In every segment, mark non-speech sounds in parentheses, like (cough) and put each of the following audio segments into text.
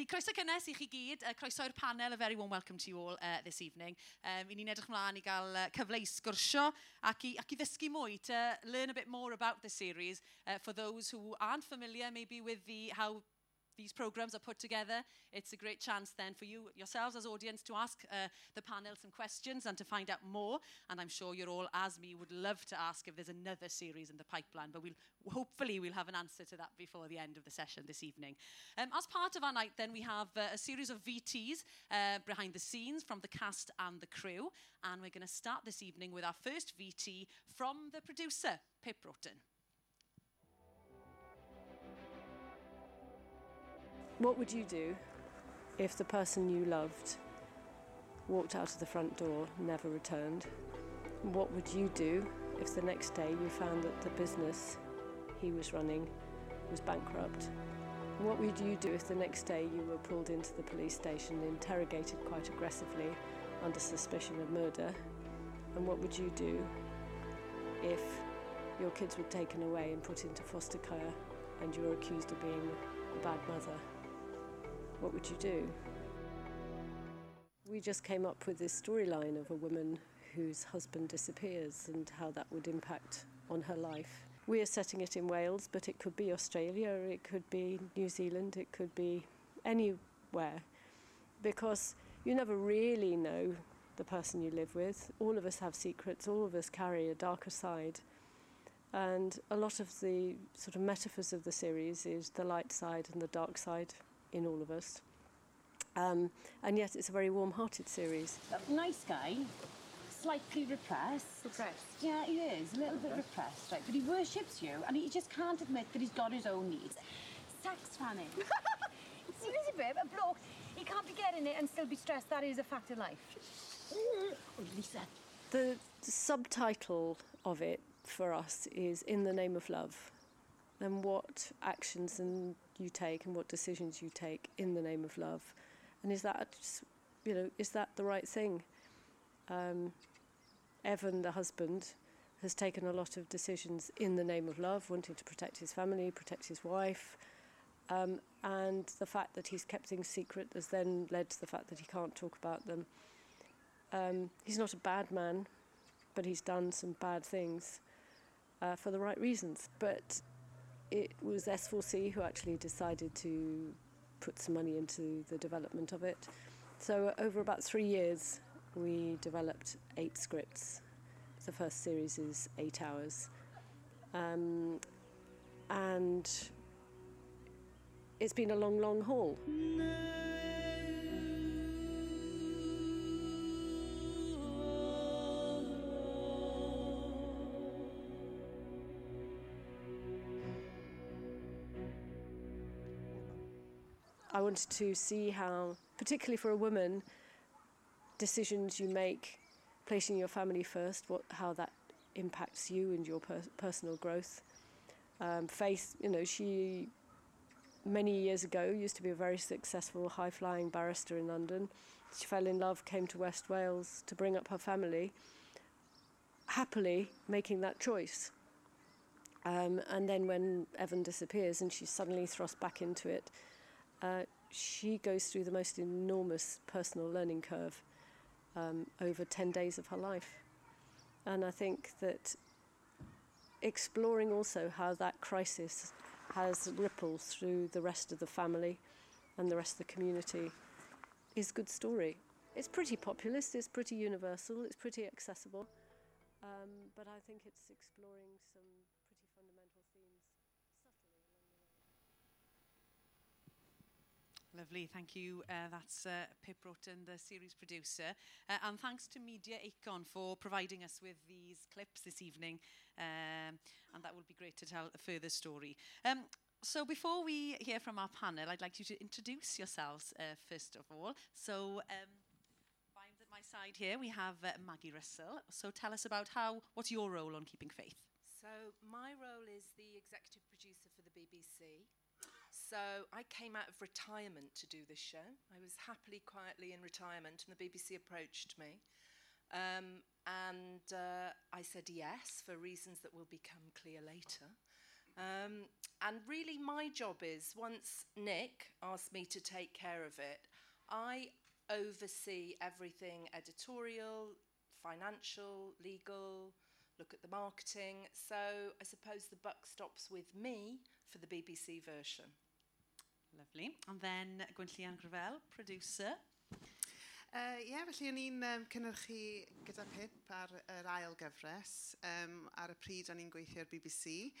Felly, croeso cynnes i chi gyd, uh, croesoi'r panel, a very warm welcome to you all uh, this evening. Um, I ni'n edrych mlaen i gael uh, cyfle i sgwrsio ac i, ac i ddysgu mwy, to learn a bit more about the series uh, for those who aren't familiar maybe with the how these programs are put together, it's a great chance then for you yourselves as audience to ask uh, the panel some questions and to find out more. And I'm sure you're all, as me, would love to ask if there's another series in the pipeline, but we'll, hopefully we'll have an answer to that before the end of the session this evening. Um, as part of our night then, we have uh, a series of VTs uh, behind the scenes from the cast and the crew. And we're going to start this evening with our first VT from the producer, Pip Broughton. What would you do if the person you loved walked out of the front door, never returned? What would you do if the next day you found that the business he was running was bankrupt? What would you do if the next day you were pulled into the police station, interrogated quite aggressively under suspicion of murder? And what would you do if your kids were taken away and put into foster care and you were accused of being a bad mother? What would you do? We just came up with this storyline of a woman whose husband disappears and how that would impact on her life. We are setting it in Wales, but it could be Australia, it could be New Zealand, it could be anywhere. Because you never really know the person you live with. All of us have secrets, all of us carry a darker side. And a lot of the sort of metaphors of the series is the light side and the dark side in all of us. Um, and yet it's a very warm-hearted series. Nice guy, slightly repressed. Repressed? Yeah, he is, a little bit repressed, right? But he worships you, and he just can't admit that he's got his own needs. Sex fanning. (laughs) Seriously, babe, a bloke, he can't be getting it and still be stressed. That is a fact of life. oh, Lisa. The, the subtitle of it for us is In the Name of Love. And what actions and you take and what decisions you take in the name of love. And is that, you know, is that the right thing? Um, Evan, the husband, has taken a lot of decisions in the name of love, wanting to protect his family, protect his wife. Um, and the fact that he's kept things secret has then led to the fact that he can't talk about them. Um, he's not a bad man, but he's done some bad things uh, for the right reasons. But it was S4C who actually decided to put some money into the development of it. So over about three years, we developed eight scripts. The first series is eight hours. Um, and it's been a long, long haul. I wanted to see how, particularly for a woman, decisions you make, placing your family first, what, how that impacts you and your per personal growth. Um, Faith, you know, she many years ago used to be a very successful high-flying barrister in London. She fell in love, came to West Wales to bring up her family, happily making that choice. Um, and then when Evan disappears and she's suddenly thrust back into it, uh, she goes through the most enormous personal learning curve um, over 10 days of her life. And I think that exploring also how that crisis has ripples through the rest of the family and the rest of the community is a good story. It's pretty populist, it's pretty universal, it's pretty accessible, um, but I think it's exploring some pretty fundamental themes. Lovely, thank you. Uh, that's uh, Pip Broughton, the series producer. Uh, and thanks to Media Icon for providing us with these clips this evening. Um, and that will be great to tell a further story. Um, so before we hear from our panel, I'd like you to introduce yourselves uh, first of all. So um, at my side here, we have uh, Maggie Russell. So tell us about how, what's your role on Keeping Faith? So my role is the executive producer for the BBC. So I came out of retirement to do this show. I was happily, quietly in retirement, and the BBC approached me. Um, and uh, I said yes for reasons that will become clear later. Um, and really, my job is once Nick asked me to take care of it, I oversee everything editorial, financial, legal, look at the marketing. So I suppose the buck stops with me for the BBC version. Lovely. And then Gwynllian Gravel, producer. Uh, ie, Uh, yeah, felly o'n i'n um, cynnyrchu gyda Pip ar yr ail gyfres. Um, ar y pryd o'n i'n gweithio ar BBC.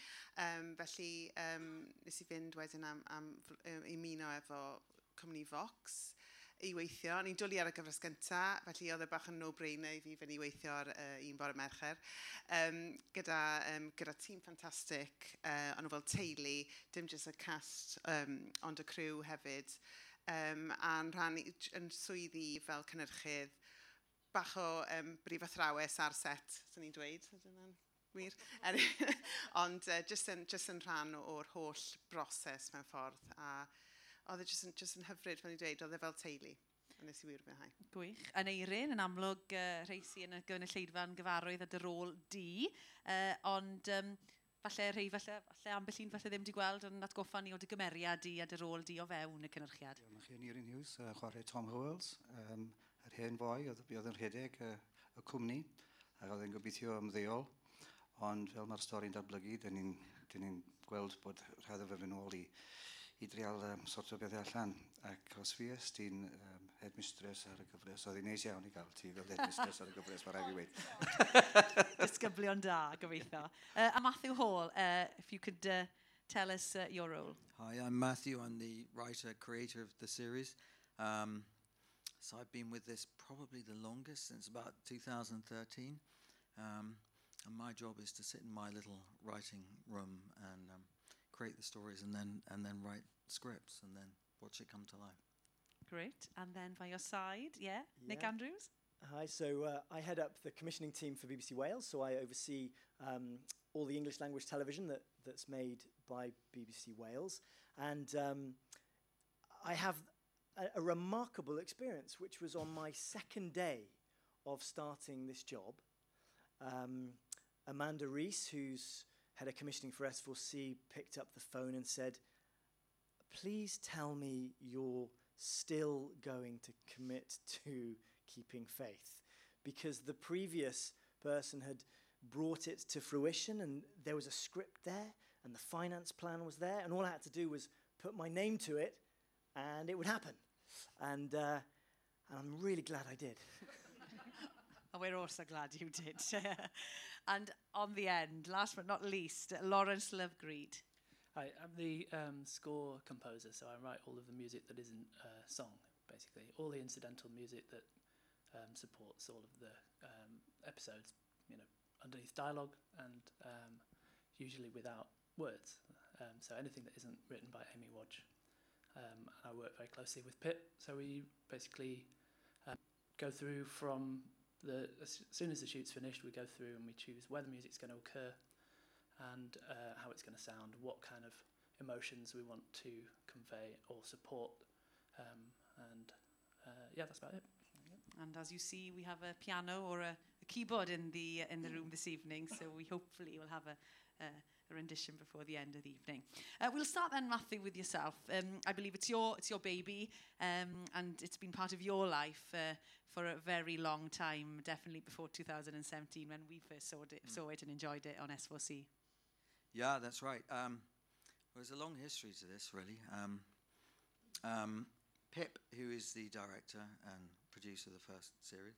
Um, felly um, nes i fynd wedyn am, am, am ymuno efo cwmni Vox i weithio. O'n i'n dwlu ar y gyfres gyntaf, felly oedd e bach yn no-brainer i fi fynd i weithio ar uh, un bore mercher. Um, gyda, um, gyda tîm ffantastig, uh, ond fel teulu, dim jyst y cast, um, ond y crew hefyd. Um, a'n rhan yn swyddi fel cynnyrchydd, bach o um, brif athrawes ar set, sy'n ni'n dweud. Wir. (laughs) Ond uh, just, yn, just yn rhan o'r holl broses mewn ffordd. A, oedd e jyst yn, just yn hyfryd fel ni'n dweud, oedd e fel teulu. A nes i wir fy Gwych. Yn eirin, yn amlwg uh, reisi yn y gynulleidfa yn gyfarwydd a dy rôl di, uh, ond um, falle rhai, falle, falle ambell un falle ddim wedi gweld yn atgoffa ni o dy gymeriad di a dy rôl di o fewn y cynnyrchiad. Ie, mae yn Eirin Hughes, uh, chwarae Tom Howells, um, yr hen foi oedd, oedd yn rhedeg uh, y cwmni, ac oedd e'n gobeithio ymddeol. Ond fel mae'r stori'n datblygu, dyn ni'n ni gweld bod rhaid o fe fy nôl i i drial um, sortio beth allan. Ac os fi ysdi'n um, headmistress ar y gyfres, oedd hi'n neis iawn i gael ti fel headmistress ar y gyfres, mae rhaid i weid. (laughs) Disgyblion da, gobeithio. Uh, a Matthew Hall, uh, if you could uh, tell us uh, your role. Hi, I'm Matthew. I'm the writer, creator of the series. Um, so I've been with this probably the longest, since about 2013. Um, and my job is to sit in my little writing room and um, create the stories and then, and then write scripts and then watch it come to life. Great. And then by your side, yeah, yeah. Nick Andrews? Hi, so uh, I head up the commissioning team for BBC Wales, so I oversee um, all the English language television that, that's made by BBC Wales. And um, I have a, a remarkable experience, which was on my second day of starting this job. Um, Amanda Rees, who's head of commissioning for S4C, picked up the phone and said, please tell me you're still going to commit to keeping faith because the previous person had brought it to fruition and there was a script there and the finance plan was there and all I had to do was put my name to it and it would happen. And, uh, and I'm really glad I did. (laughs) we're also glad you did. (laughs) and on the end, last but not least, Lawrence Lovegreed. Hi, I'm the um, score composer, so I write all of the music that isn't uh, song, basically. All the incidental music that um, supports all of the um, episodes, you know, underneath dialogue and um, usually without words. Um, so anything that isn't written by Amy Wadge. Um, and I work very closely with Pip, so we basically uh, go through from the, as soon as the shoot's finished, we go through and we choose where the music's going to occur, and uh, how it's going to sound, what kind of emotions we want to convey or support. Um, and uh, yeah, that's about it. And as you see, we have a piano or a, a keyboard in the in the room this evening, so we hopefully will have a, a, a rendition before the end of the evening. Uh, we'll start then, Matthew, with yourself. Um, I believe it's your it's your baby, um, and it's been part of your life uh, for a very long time. Definitely before 2017, when we first saw it, mm. saw it and enjoyed it on S4C. Yeah, that's right. Um, there's a long history to this, really. Um, um, Pip, who is the director and producer of the first series,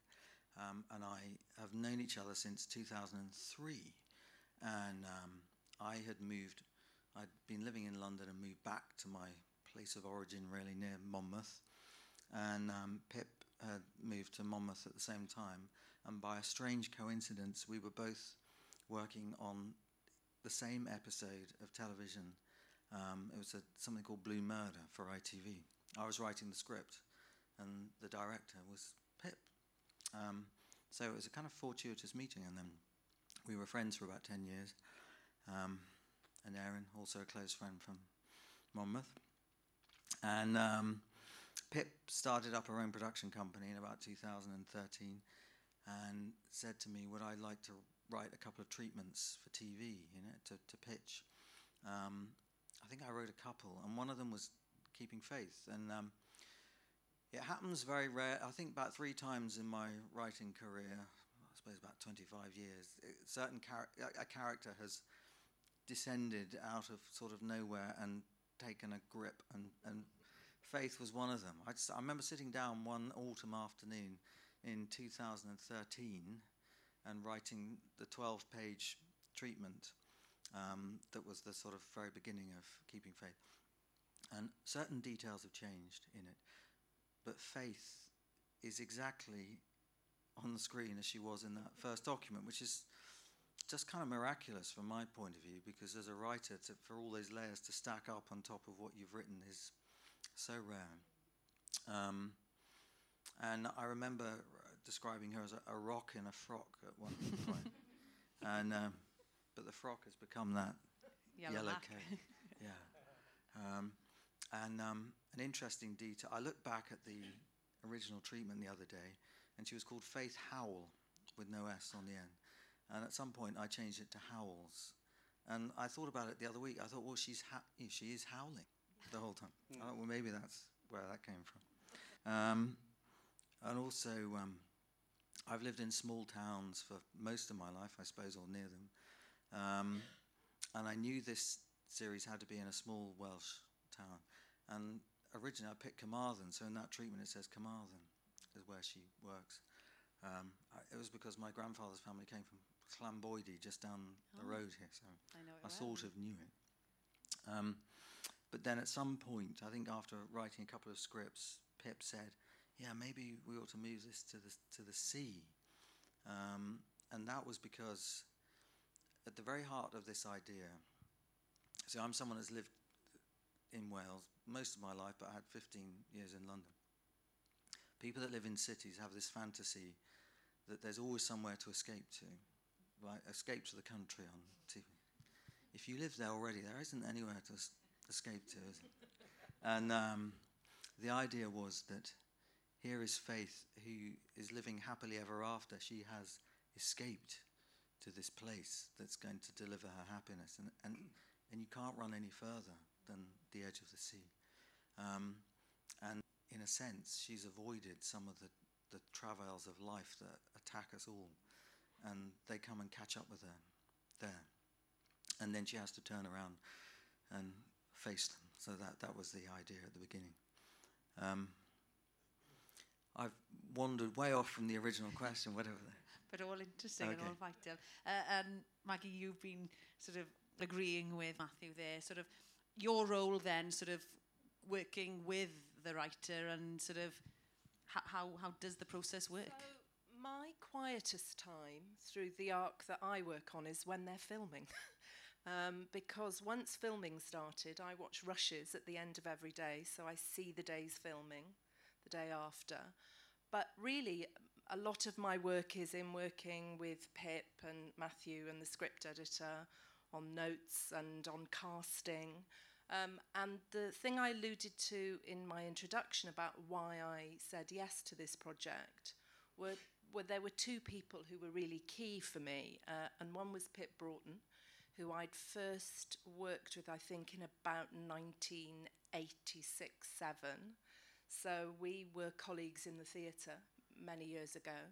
um, and I have known each other since 2003. And um, I had moved, I'd been living in London and moved back to my place of origin, really near Monmouth. And um, Pip had moved to Monmouth at the same time. And by a strange coincidence, we were both working on the same episode of television. Um, it was a, something called Blue Murder for ITV. I was writing the script, and the director was Pip. Um, so it was a kind of fortuitous meeting, and then we were friends for about 10 years. Um, and Aaron, also a close friend from Monmouth. And um, Pip started up her own production company in about 2013 and said to me, Would I like to write a couple of treatments for TV, you know, to, to pitch. Um, I think I wrote a couple, and one of them was Keeping Faith. And um, it happens very rare. I think about three times in my writing career, I suppose about 25 years, certain char- a character has descended out of sort of nowhere and taken a grip, and, and faith was one of them. I, just, I remember sitting down one autumn afternoon in 2013 and writing the 12 page treatment um, that was the sort of very beginning of Keeping Faith. And certain details have changed in it, but faith is exactly on the screen as she was in that first document, which is just kind of miraculous from my point of view, because as a writer, to, for all those layers to stack up on top of what you've written is so rare. Um, and I remember describing her as a, a, rock in a frock at one point. (laughs) and um, but the frock has become that yellow, yellow cake. yeah. Um, and um, an interesting detail. I looked back at the original treatment the other day, and she was called Faith Howell with no S on the end. And at some point, I changed it to Howells. And I thought about it the other week. I thought, well, she's ha- she is howling the whole time. Mm. I thought, well, maybe that's where that came from. Um, and also, um, I've lived in small towns for most of my life, I suppose, or near them. Um, and I knew this series had to be in a small Welsh town. And originally I picked Carmarthen, so in that treatment it says Carmarthen is where she works. Um, I, it was because my grandfather's family came from Llanboidy, just down oh. the road here, so I, I sort of knew it. Um, but then at some point, I think after writing a couple of scripts, Pip said, "Yeah, maybe we ought to move this to the to the sea," um, and that was because at the very heart of this idea. So I'm someone who's lived in Wales most of my life, but I had 15 years in London. People that live in cities have this fantasy that there's always somewhere to escape to, right? Escape to the country on TV. If you live there already, there isn't anywhere to escape to, is it? And um, the idea was that here is Faith, who is living happily ever after. She has escaped to this place that's going to deliver her happiness. And, and, and you can't run any further than the edge of the sea. Um, and in a sense, she's avoided some of the, the travails of life that attack us all. And they come and catch up with her there. And then she has to turn around and face them. So that, that was the idea at the beginning. Um, I've wandered way off from the original question, whatever (laughs) but all interesting okay. and all vital. Uh, and Maggie, you've been sort of agreeing with Matthew there, sort of your role then, sort of working with the writer and sort of how, how does the process work? So my quietest time through the arc that I work on is when they're filming. (laughs) um, because once filming started, I watch rushes at the end of every day, so I see the day's filming the day after. But really, a lot of my work is in working with Pip and Matthew and the script editor on notes and on casting. Um, and the thing I alluded to in my introduction about why I said yes to this project were, were there were two people who were really key for me. Uh, and one was Pip Broughton, who I'd first worked with, I think, in about 1986 7. So we were colleagues in the theatre many years ago.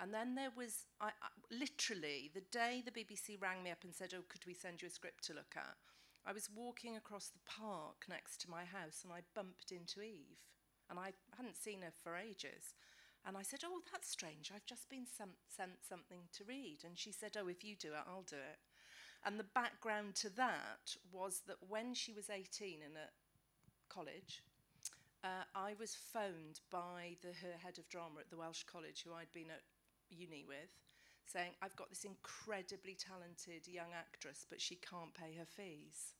And then there was, I, I, literally, the day the BBC rang me up and said, Oh, could we send you a script to look at? I was walking across the park next to my house and I bumped into Eve. And I hadn't seen her for ages. And I said, Oh, that's strange. I've just been some, sent something to read. And she said, Oh, if you do it, I'll do it. And the background to that was that when she was 18 and at college, uh, I was phoned by the, her head of drama at the Welsh College, who I'd been at uni with, saying, I've got this incredibly talented young actress, but she can't pay her fees.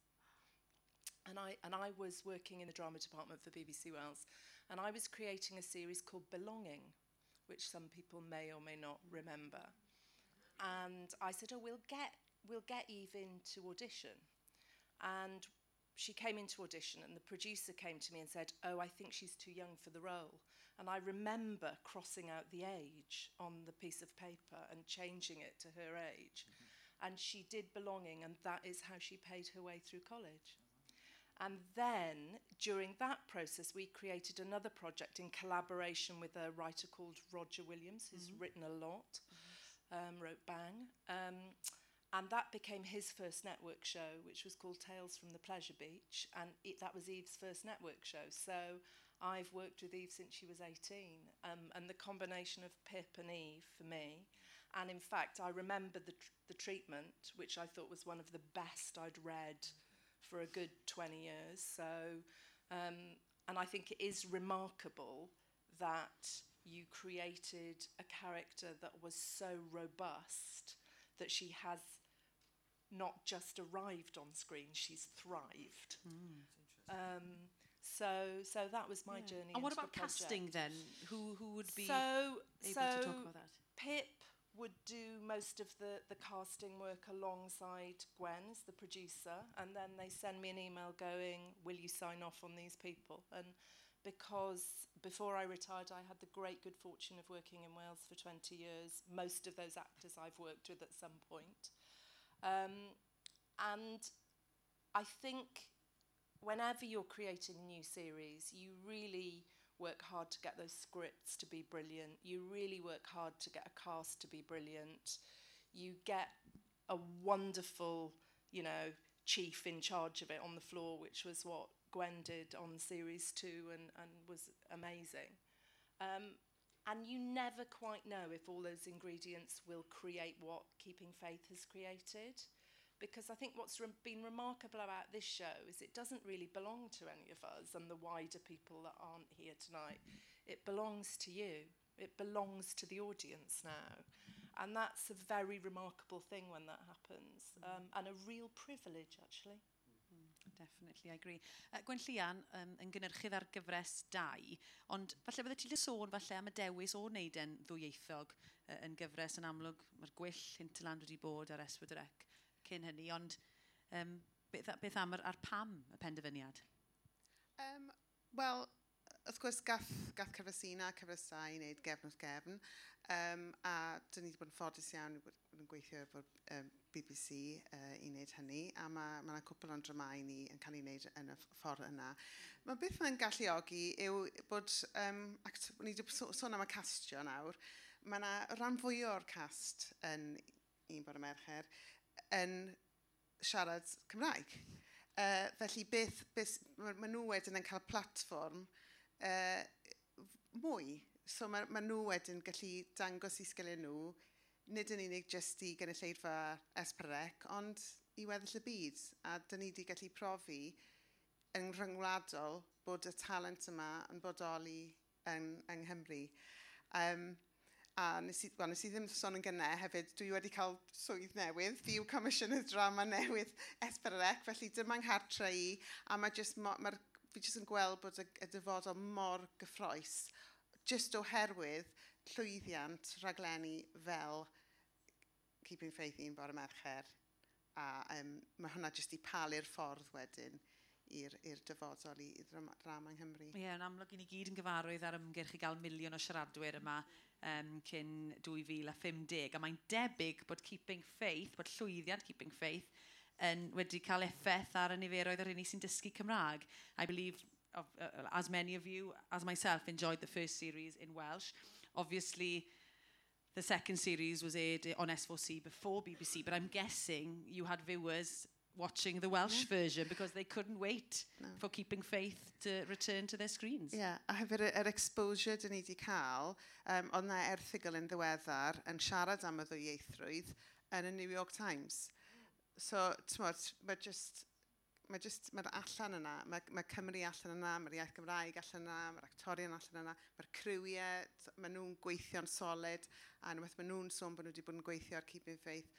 And I, and I was working in the drama department for BBC Wales, and I was creating a series called Belonging, which some people may or may not remember. And I said, oh, we'll get, we'll get Eve in to audition. And she came into audition and the producer came to me and said, Oh, I think she's too young for the role. And I remember crossing out the age on the piece of paper and changing it to her age. Mm-hmm. and she did belonging, and that is how she paid her way through college. And then, during that process, we created another project in collaboration with a writer called Roger Williams, who's Mhm. written a lot, um, wrote Bang. Um, and that became his first network show, which was called Tales from the Pleasure Beach. And it, that was Eve's first network show. So I've worked with Eve since she was 18. Um, and the combination of Pip and Eve for me. And in fact, I remember the, tr- the treatment, which I thought was one of the best I'd read for a good 20 years. So, um, and I think it is remarkable that you created a character that was so robust that she has not just arrived on screen, she's thrived. Um, so, so that was my Yeah. journey. And what into the about casting then? Who who would be so, able so to talk about that? Pip would do most of the, the casting work alongside Gwen as the producer, and then they send me an email going, Will you sign off on these people? And because before I retired, I had the great good fortune of working in Wales for 20 years, most of those actors I've worked with at some point. Um, and I think whenever you're creating a new series, you really work hard to get those scripts to be brilliant. You really work hard to get a cast to be brilliant. You get a wonderful, you know, chief in charge of it on the floor, which was what Gwen did on series two and, and was amazing. Um, and you never quite know if all those ingredients will create what Keeping Faith has created because I think what's re been remarkable about this show is it doesn't really belong to any of us and the wider people that aren't here tonight. It belongs to you. It belongs to the audience now. And that's a very remarkable thing when that happens mm. um, and a real privilege, actually. Mm, definitely, I agree. Uh, Gwen Llian, um, yn gynnyrchydd ar gyfres 2, ond falle bydde ti'n sôn falle am y dewis o wneud yn ddwyieithog uh, yn gyfres yn amlwg. Mae'r gwyll hinterland wedi bod ar Eswydrec cyn hynny, ond um, beth, beth am ar, ar pam y penderfyniad? Um, Wel, wrth gwrs gath, gath cyfresina, cyfresau i wneud gefn wrth gefn, um, a dyn ni wedi bod yn ffodus iawn yn gweithio efo'r um, BBC uh, i wneud hynny, a mae yna ma cwpl o'n dramau ni yn cael ei wneud yn y ffordd yna. Mae beth mae'n galluogi yw bod, um, ac ni wedi sôn am y castio nawr, mae yna rhan fwy o'r cast yn un bod y mercher, yn siarad Cymraeg. Uh, felly beth, beth maen nhw wedyn yn cael platfform uh, mwy. So maen ma nhw wedyn gallu dangos i sgiliau nhw, nid yn unig jyst i gynulleidfa esbrec, ond i weddill y byd. A dyn ni wedi gallu profi yn rhyngwladol bod y talent yma yn bodoli yng, yng Nghymru. Um, A nes i, well, nes i ddim sôn yn gynnau hefyd, dwi wedi cael swydd newydd, fyw Comisiynydd Drama newydd Esbyrrec, felly dyma nghartre i, a mae just, ma, ma fi jyst yn gweld bod y, y dyfodol mor gyffroes, just oherwydd llwyddiant rhaglenni fel Keeping Faith i'n bore mercher, a um, mae hwnna jyst i palu'r ffordd wedyn i'r dyfodol i, i drama, drama yng Nghymru. Ie, yn amlwg i ni gyd yn gyfarwydd ar ymgyrch i gael miliwn o siaradwyr yma um, cyn 2050. A mae'n debyg bod keeping faith, bod llwyddiant keeping faith, yn, wedi cael effaith ar y niferoedd yr un sy'n dysgu Cymraeg. I believe, of, uh, uh, as many of you, as myself, enjoyed the first series in Welsh. Obviously, the second series was aired on S4C before BBC, but I'm guessing you had viewers watching the Welsh yeah. version because they couldn't wait no. for Keeping Faith to return to their screens. Yeah, a hefyd yr er exposure dyn ni wedi cael, um, oedd na erthigol yn ddiweddar yn siarad am y ddwyieithrwydd yn y New York Times. So, tmod, mae just mae just, mae'r allan yna, mae, mae Cymru allan yna, mae'r iaith Gymraeg allan yna, mae'r actorion allan yna, mae'r criwiau, mae nhw'n gweithio'n solid, a unwaith mae nhw'n sôn bod nhw wedi bod yn gweithio ar Keeping Faith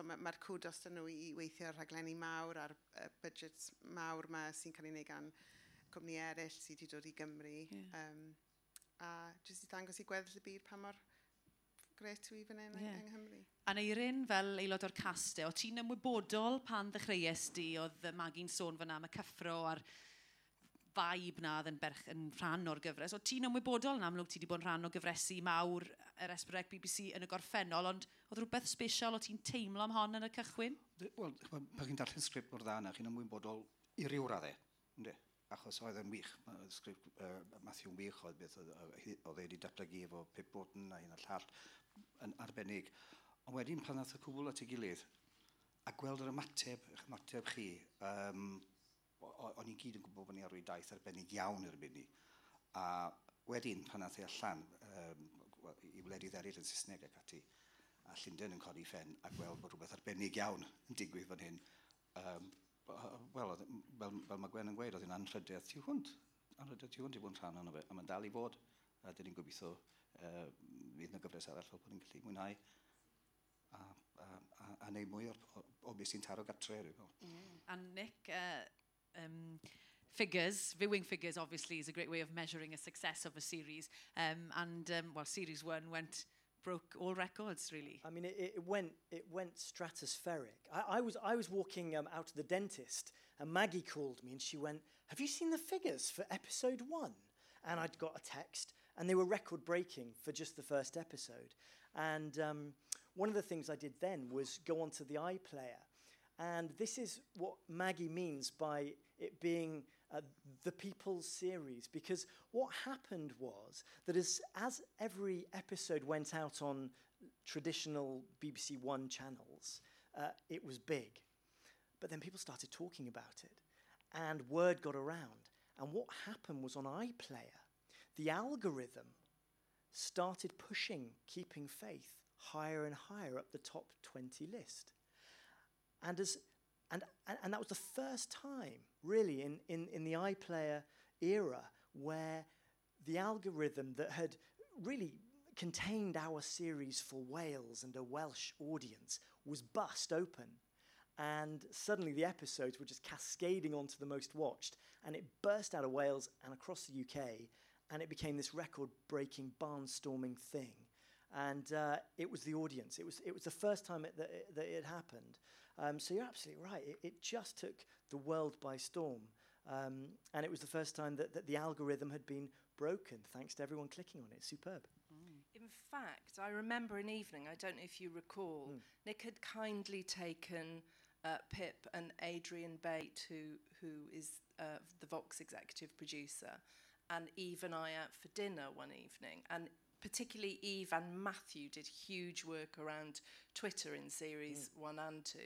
mae'r cwdos dyn nhw i weithio ar rhaglenni mawr a'r budget mawr yma sy'n cael ei wneud gan cwmni eraill sydd wedi dod i Gymru. Yeah. Um, a jyst i ddangos i gweddill y byd pa mor gret yw i fan hyn yeah. yng Nghymru. A Neirin, fel aelod o'r castau, o ti'n ymwybodol pan ddechreuais di oedd Magi'n sôn fyna am y cyffro a'r vibe na yn, berch, yn rhan o'r gyfres. O ti'n ymwybodol yn amlwg ti wedi bod yn rhan o gyfresu mawr yr Esbrec BBC yn y gorffennol, ond oedd rhywbeth special o ti'n teimlo am hon yn y cychwyn? Wel, pan chi'n darllen sgript o'r dda yna, chi'n ymwybodol i ryw raddau. Ynddi? Achos oedd yn wych, sgript uh, Matthew yn Wych oedd beth oedd wedi e datblygu efo Pip Broughton a un o'r llall yn arbennig. Ond wedyn pan ddath y cwbl at ei gilydd, a gweld yr ymateb, ymateb chi, um, o'n i'n gyd yn gwybod bod ni ar daith arbennig iawn erbyn ni. A wedyn, pan nath ei allan um, i wledydd eraill yn Saesneg ac ati, a Llundain yn codi ffen a gweld bod rhywbeth arbennig iawn yn digwydd fan hyn. Um, wel, fel, fel mae Gwen yn gweud, oedd hi'n anrhydedd tu hwnt. Anrhydedd tu hwnt i fod yn rhan o'n fe, a mae'n dal i fod. A dyn ni'n gobeithio uh, fydd yna gyfres arall fel bod ni'n gallu mwynhau a, a, a, a wneud mwy o, o, o beth sy'n taro gatre. Mm. A Nick, uh, um, figures, viewing figures obviously is a great way of measuring a success of a series. Um, and, um, well, series one went broke all records, really. I mean, it, it went it went stratospheric. I, I was I was walking um, out to the dentist, and Maggie called me, and she went, "Have you seen the figures for episode one?" And I'd got a text, and they were record breaking for just the first episode. And um, one of the things I did then was go onto the iPlayer and this is what Maggie means by it being uh, the People's series, because what happened was that as, as every episode went out on traditional BBC One channels, uh, it was big. But then people started talking about it, and word got around. And what happened was on iPlayer, the algorithm started pushing Keeping Faith higher and higher up the top 20 list. And, as, and, and, that was the first time, really, in, in, in the iPlayer era where the algorithm that had really contained our series for Wales and a Welsh audience was bust open. And suddenly the episodes were just cascading onto the most watched. And it burst out of Wales and across the UK. And it became this record breaking, barnstorming thing. And uh, it was the audience. It was, it was the first time it, that, it, that it happened. Um, so you're absolutely right. It, it just took the world by storm. Um, and it was the first time that, that the algorithm had been broken, thanks to everyone clicking on it. Superb. Mm. In fact, I remember an evening, I don't know if you recall, mm. Nick had kindly taken uh, Pip and Adrian Bate, who, who is uh, the Vox executive producer, and Eve and I out for dinner one evening. And particularly Eve and Matthew did huge work around Twitter in series mm. one and two.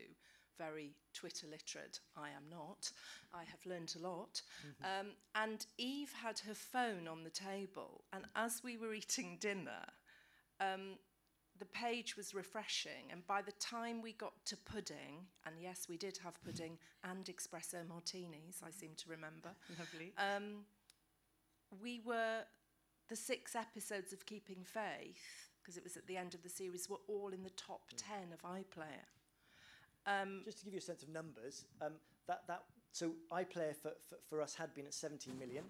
Very Twitter literate. I am not. I have learned a lot. Mm-hmm. Um, and Eve had her phone on the table, and as we were eating dinner, um, the page was refreshing. And by the time we got to pudding, and yes, we did have pudding and espresso martinis, I seem to remember. (laughs) Lovely. Um, we were the six episodes of Keeping Faith, because it was at the end of the series, were all in the top mm. 10 of iPlayer. Um, Just to give you a sense of numbers, um, that, that, so iPlayer for, for, for us had been at 17 million.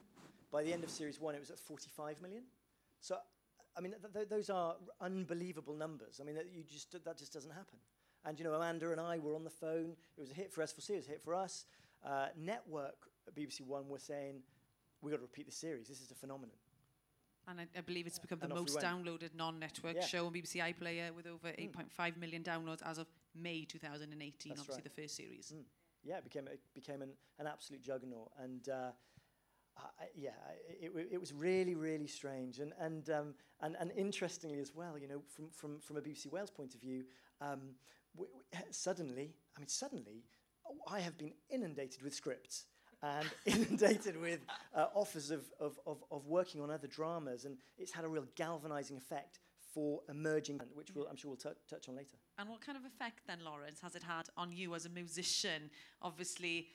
By the end of series one, it was at 45 million. So, I mean, th th those are unbelievable numbers. I mean, that, you just, that just doesn't happen. And, you know, Amanda and I were on the phone. It was a hit for S4C, it was a hit for us. Uh, network BBC One were saying, we've got to repeat the series. This is a phenomenon. And I, I believe it's become the most downloaded non-network yeah. show on BBC iPlayer with over mm. 8.5 million downloads as of May 2018, That's obviously right. the first series. Mm. Yeah, it became, it became an, an absolute juggernaut. And uh, I, yeah, it, it was really, really strange. And, and, um, and, and interestingly as well, you know, from, from, from a BBC Wales point of view, um, we, we, suddenly, I mean, suddenly, I have been inundated with scripts and (laughs) inundated with uh, offers of, of, of, of working on other dramas. And it's had a real galvanizing effect for emerging, which we'll, I'm sure we'll touch on later. And what kind of effect then, Lawrence, has it had on you as a musician? Obviously,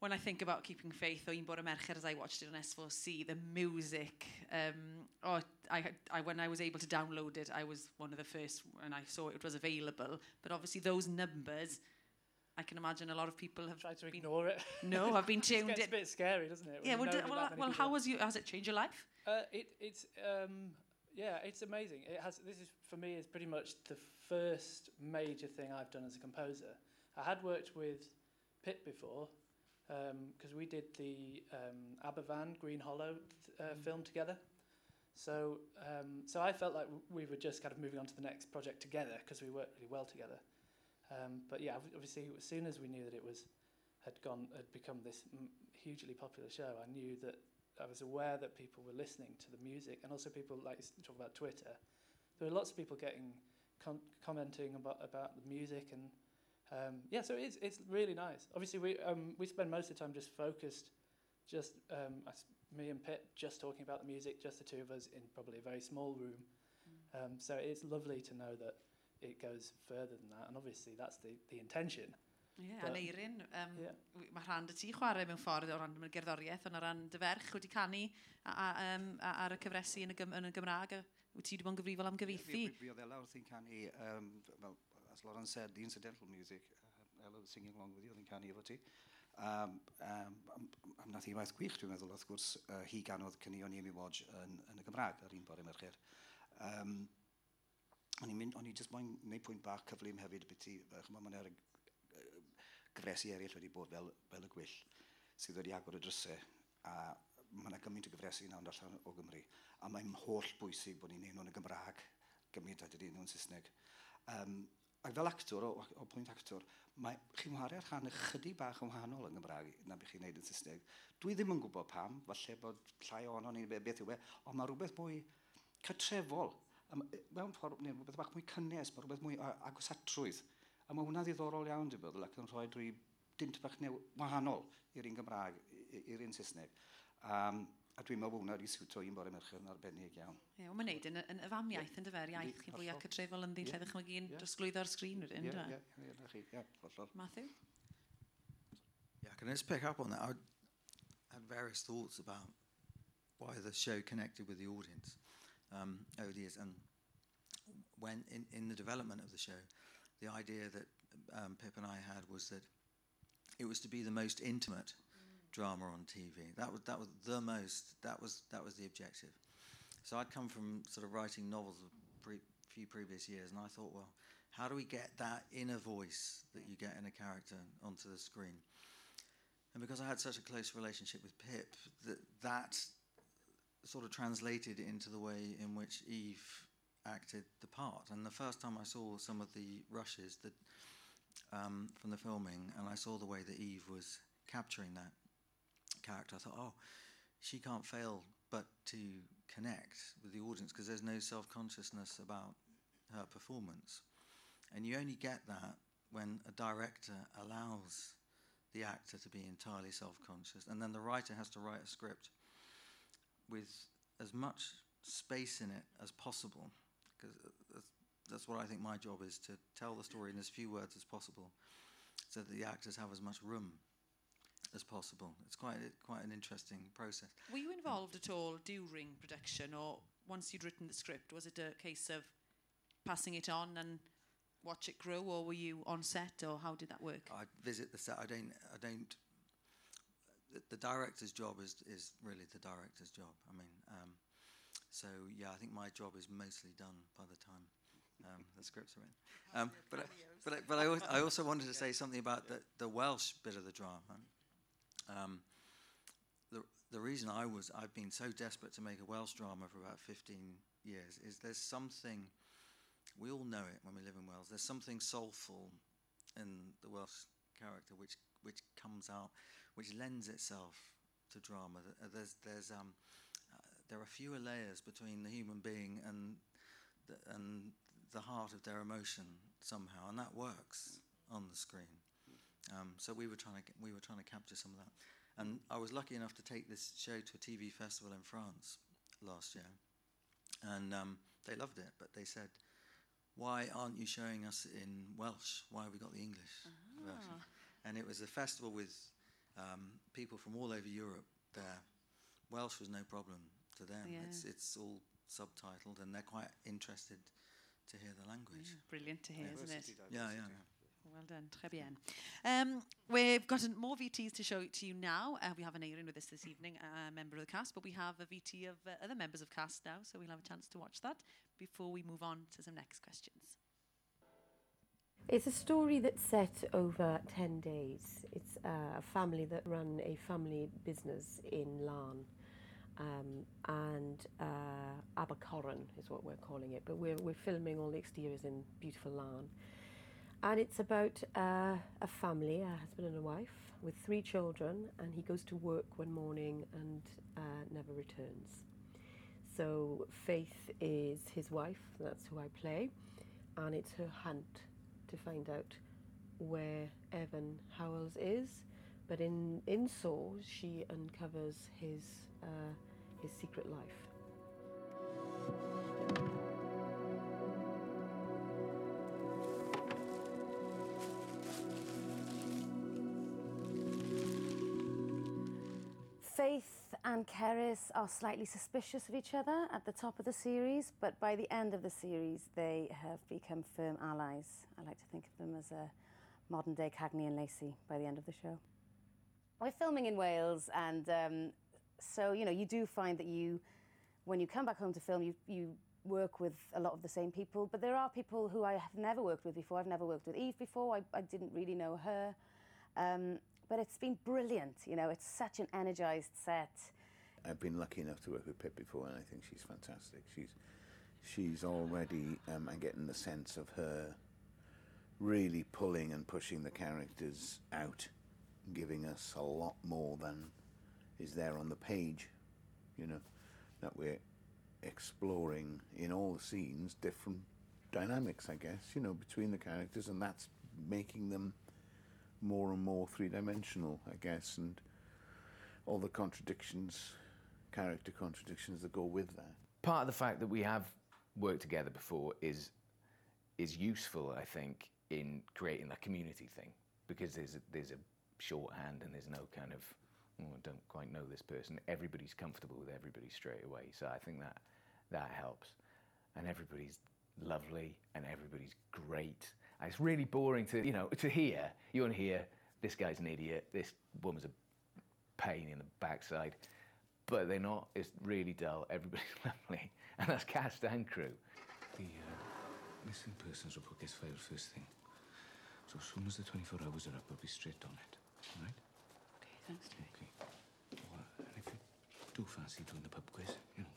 when I think about Keeping Faith or Un Bore Mercher as I watched it on S4C, the music, um, oh, I, I, when I was able to download it, I was one of the first when I saw it, it was available. But obviously those numbers I can imagine a lot of people have tried to been, ignore it. No, I've been (laughs) tuned. it's a bit scary, doesn't it? Yeah. Well, d- well, well how was you? Has it changed your life? Uh, it, it's um, yeah, it's amazing. It has. This is for me is pretty much the first major thing I've done as a composer. I had worked with Pip before, because we did the um, Aberfan Green Hollow uh, film together. So, um, so I felt like w- we were just kind of moving on to the next project together because we worked really well together. Um, but yeah, obviously, as soon as we knew that it was had gone had become this m- hugely popular show, I knew that I was aware that people were listening to the music, and also people like talk about Twitter. There were lots of people getting com- commenting about about the music, and um, yeah, so it's it's really nice. Obviously, we um, we spend most of the time just focused, just um, us, me and Pip just talking about the music, just the two of us in probably a very small room. Um, so it's lovely to know that it goes further than that. And obviously that's the, the intention. Ie, yeah, a Neirin, um, yeah. mae rhan dy ti chwarae mewn ffordd o ran y gerddoriaeth, ond o ran dy ferch wedi canu a, a, um, a, ar y cyfresu yn y, gym, yn y Gymraeg. Wyt ti wedi bod yn gyfrifol am gyfeithi? Yeah, fi oedd Ella wrth i'n canu, um, well, as Lauren said, the incidental music, uh, Ella was singing along with you, oedd i'n canu efo ti. Um, um, am nath i waith gwych, dwi'n meddwl, wrth gwrs, uh, hi ganodd cynnion i Amy Lodge yn, yn y Gymraeg ar un bore mercher. Um, O'n i'n mynd, o'n i jyst moyn gwneud pwynt bach cyflym hefyd beth i, chymod, mae'n er gyfresu eraill wedi bod fel, fel y gwyll, sydd wedi agor y drysau, a mae yna gymaint o gyfresu nawr allan o Gymru. A mae'n holl bwysig bod ni'n neud nhw'n y Gymraeg, gymaint a dydyn nhw'n Saesneg. Um, ac fel actor, o, o pwynt actor, mae chi'n wario ar rhan ychydig bach yn wahanol yn Gymraeg na bych chi'n neud yn Saesneg. Dwi ddim yn gwybod pam, falle bod llai o'n o'n i'n beth yw e, ond mae rhywbeth mwy cytrefol um, mewn ffordd neu rhywbeth bach mwy cynnes, mae rhywbeth mwy agos atrwydd. A mae hwnna ddiddorol iawn, dwi'n meddwl, ac yn rhoi drwy dint bach new, wahanol i'r un Gymraeg, i'r un Saesneg. Um, a dwi'n meddwl hwnna wedi siwtio un bore merched yn arbennig iawn. Ie, yeah, mae'n neud yn, yn y famiaeth yn dyfer, iaith chi'n fwy ac y trefol yn ddyn yeah. lle ddechrau gyn yeah. drosglwyddo'r sgrin wedyn, yeah, dwi? Ie, ie, ie, ie, hollol. Matthew? Yeah, can I just pick up on that? I had various thoughts about why the show connected with the audience. Um, years, and when in, in the development of the show, the idea that um, Pip and I had was that it was to be the most intimate drama on TV. That was that was the most. That was that was the objective. So I'd come from sort of writing novels a pre- few previous years, and I thought, well, how do we get that inner voice that you get in a character onto the screen? And because I had such a close relationship with Pip, that that sort of translated into the way in which Eve acted the part. And the first time I saw some of the rushes that um, from the filming, and I saw the way that Eve was capturing that character, I thought, oh, she can't fail but to connect with the audience because there's no self-consciousness about her performance. And you only get that when a director allows the actor to be entirely self-conscious, and then the writer has to write a script with as much space in it as possible, because uh, that's, that's what I think my job is to tell the story in as few words as possible, so that the actors have as much room as possible. It's quite uh, quite an interesting process. Were you involved at all during production, or once you'd written the script, was it a case of passing it on and watch it grow, or were you on set, or how did that work? I visit the set. I don't. I don't. The, the director's job is is really the director's job. I mean, um, so yeah, I think my job is mostly done by the time um, the scripts are in. Um, (laughs) but I, but I, but I, al- I also wanted to (laughs) say something about the the Welsh bit of the drama. Um, the the reason I was I've been so desperate to make a Welsh drama for about 15 years is there's something we all know it when we live in Wales. There's something soulful in the Welsh character which which comes out, which lends itself to drama. Uh, There's there's um uh, there are fewer layers between the human being and the, and the heart of their emotion somehow, and that works on the screen. Um, so we were trying to we were trying to capture some of that, and I was lucky enough to take this show to a TV festival in France last year, and um, they loved it. But they said, "Why aren't you showing us in Welsh? Why have we got the English version?" And it was a festival with um, people from all over Europe there. Welsh was no problem to them. Yeah. It's it's all subtitled, and they're quite interested to hear the language. Brilliant to hear, isn't it? Yeah, yeah. yeah. Well done, très bien. Um, we've got an- more VTs to show to you now. Uh, we have an Erin with us this evening, a member of the cast, but we have a VT of uh, other members of cast now, so we'll have a chance to watch that before we move on to some next questions. It's a story that's set over 10 days. It's uh, a family that run a family business in Laugharne. Um, and uh, Abercorran is what we're calling it, but we're, we're filming all the exteriors in beautiful Laugharne. And it's about uh, a family, a husband and a wife, with three children, and he goes to work one morning and uh, never returns. So Faith is his wife, that's who I play, and it's her hunt to find out where Evan Howells is. But in, in Saw, she uncovers his, uh, his secret life. Faith and Keris are slightly suspicious of each other at the top of the series, but by the end of the series, they have become firm allies. I like to think of them as a modern day Cagney and Lacey by the end of the show. We're filming in Wales, and um, so you know you do find that you, when you come back home to film, you you work with a lot of the same people. But there are people who I have never worked with before. I've never worked with Eve before. I, I didn't really know her. Um, but it's been brilliant. You know, it's such an energized set. I've been lucky enough to work with Pip before, and I think she's fantastic. She's she's already um, I'm getting the sense of her really pulling and pushing the characters out, giving us a lot more than is there on the page. You know, that we're exploring in all the scenes different dynamics, I guess. You know, between the characters, and that's making them more and more three dimensional, I guess, and all the contradictions, character contradictions that go with that. Part of the fact that we have worked together before is is useful, I think, in creating that community thing because there's a, there's a shorthand and there's no kind of oh, I don't quite know this person. Everybody's comfortable with everybody straight away, so I think that that helps, and everybody's lovely and everybody's great and it's really boring to, you know, to hear. You want to hear this guy's an idiot, this woman's a pain in the backside. But they're not. It's really dull. Everybody's (laughs) lovely. And that's cast and crew. The uh, missing persons report gets filed first thing. So as soon as the 24 hours are up, we'll be straight on it. All right? Okay, thanks, Jay. Okay. Uh, and if you do fancy doing the pub quiz, you know,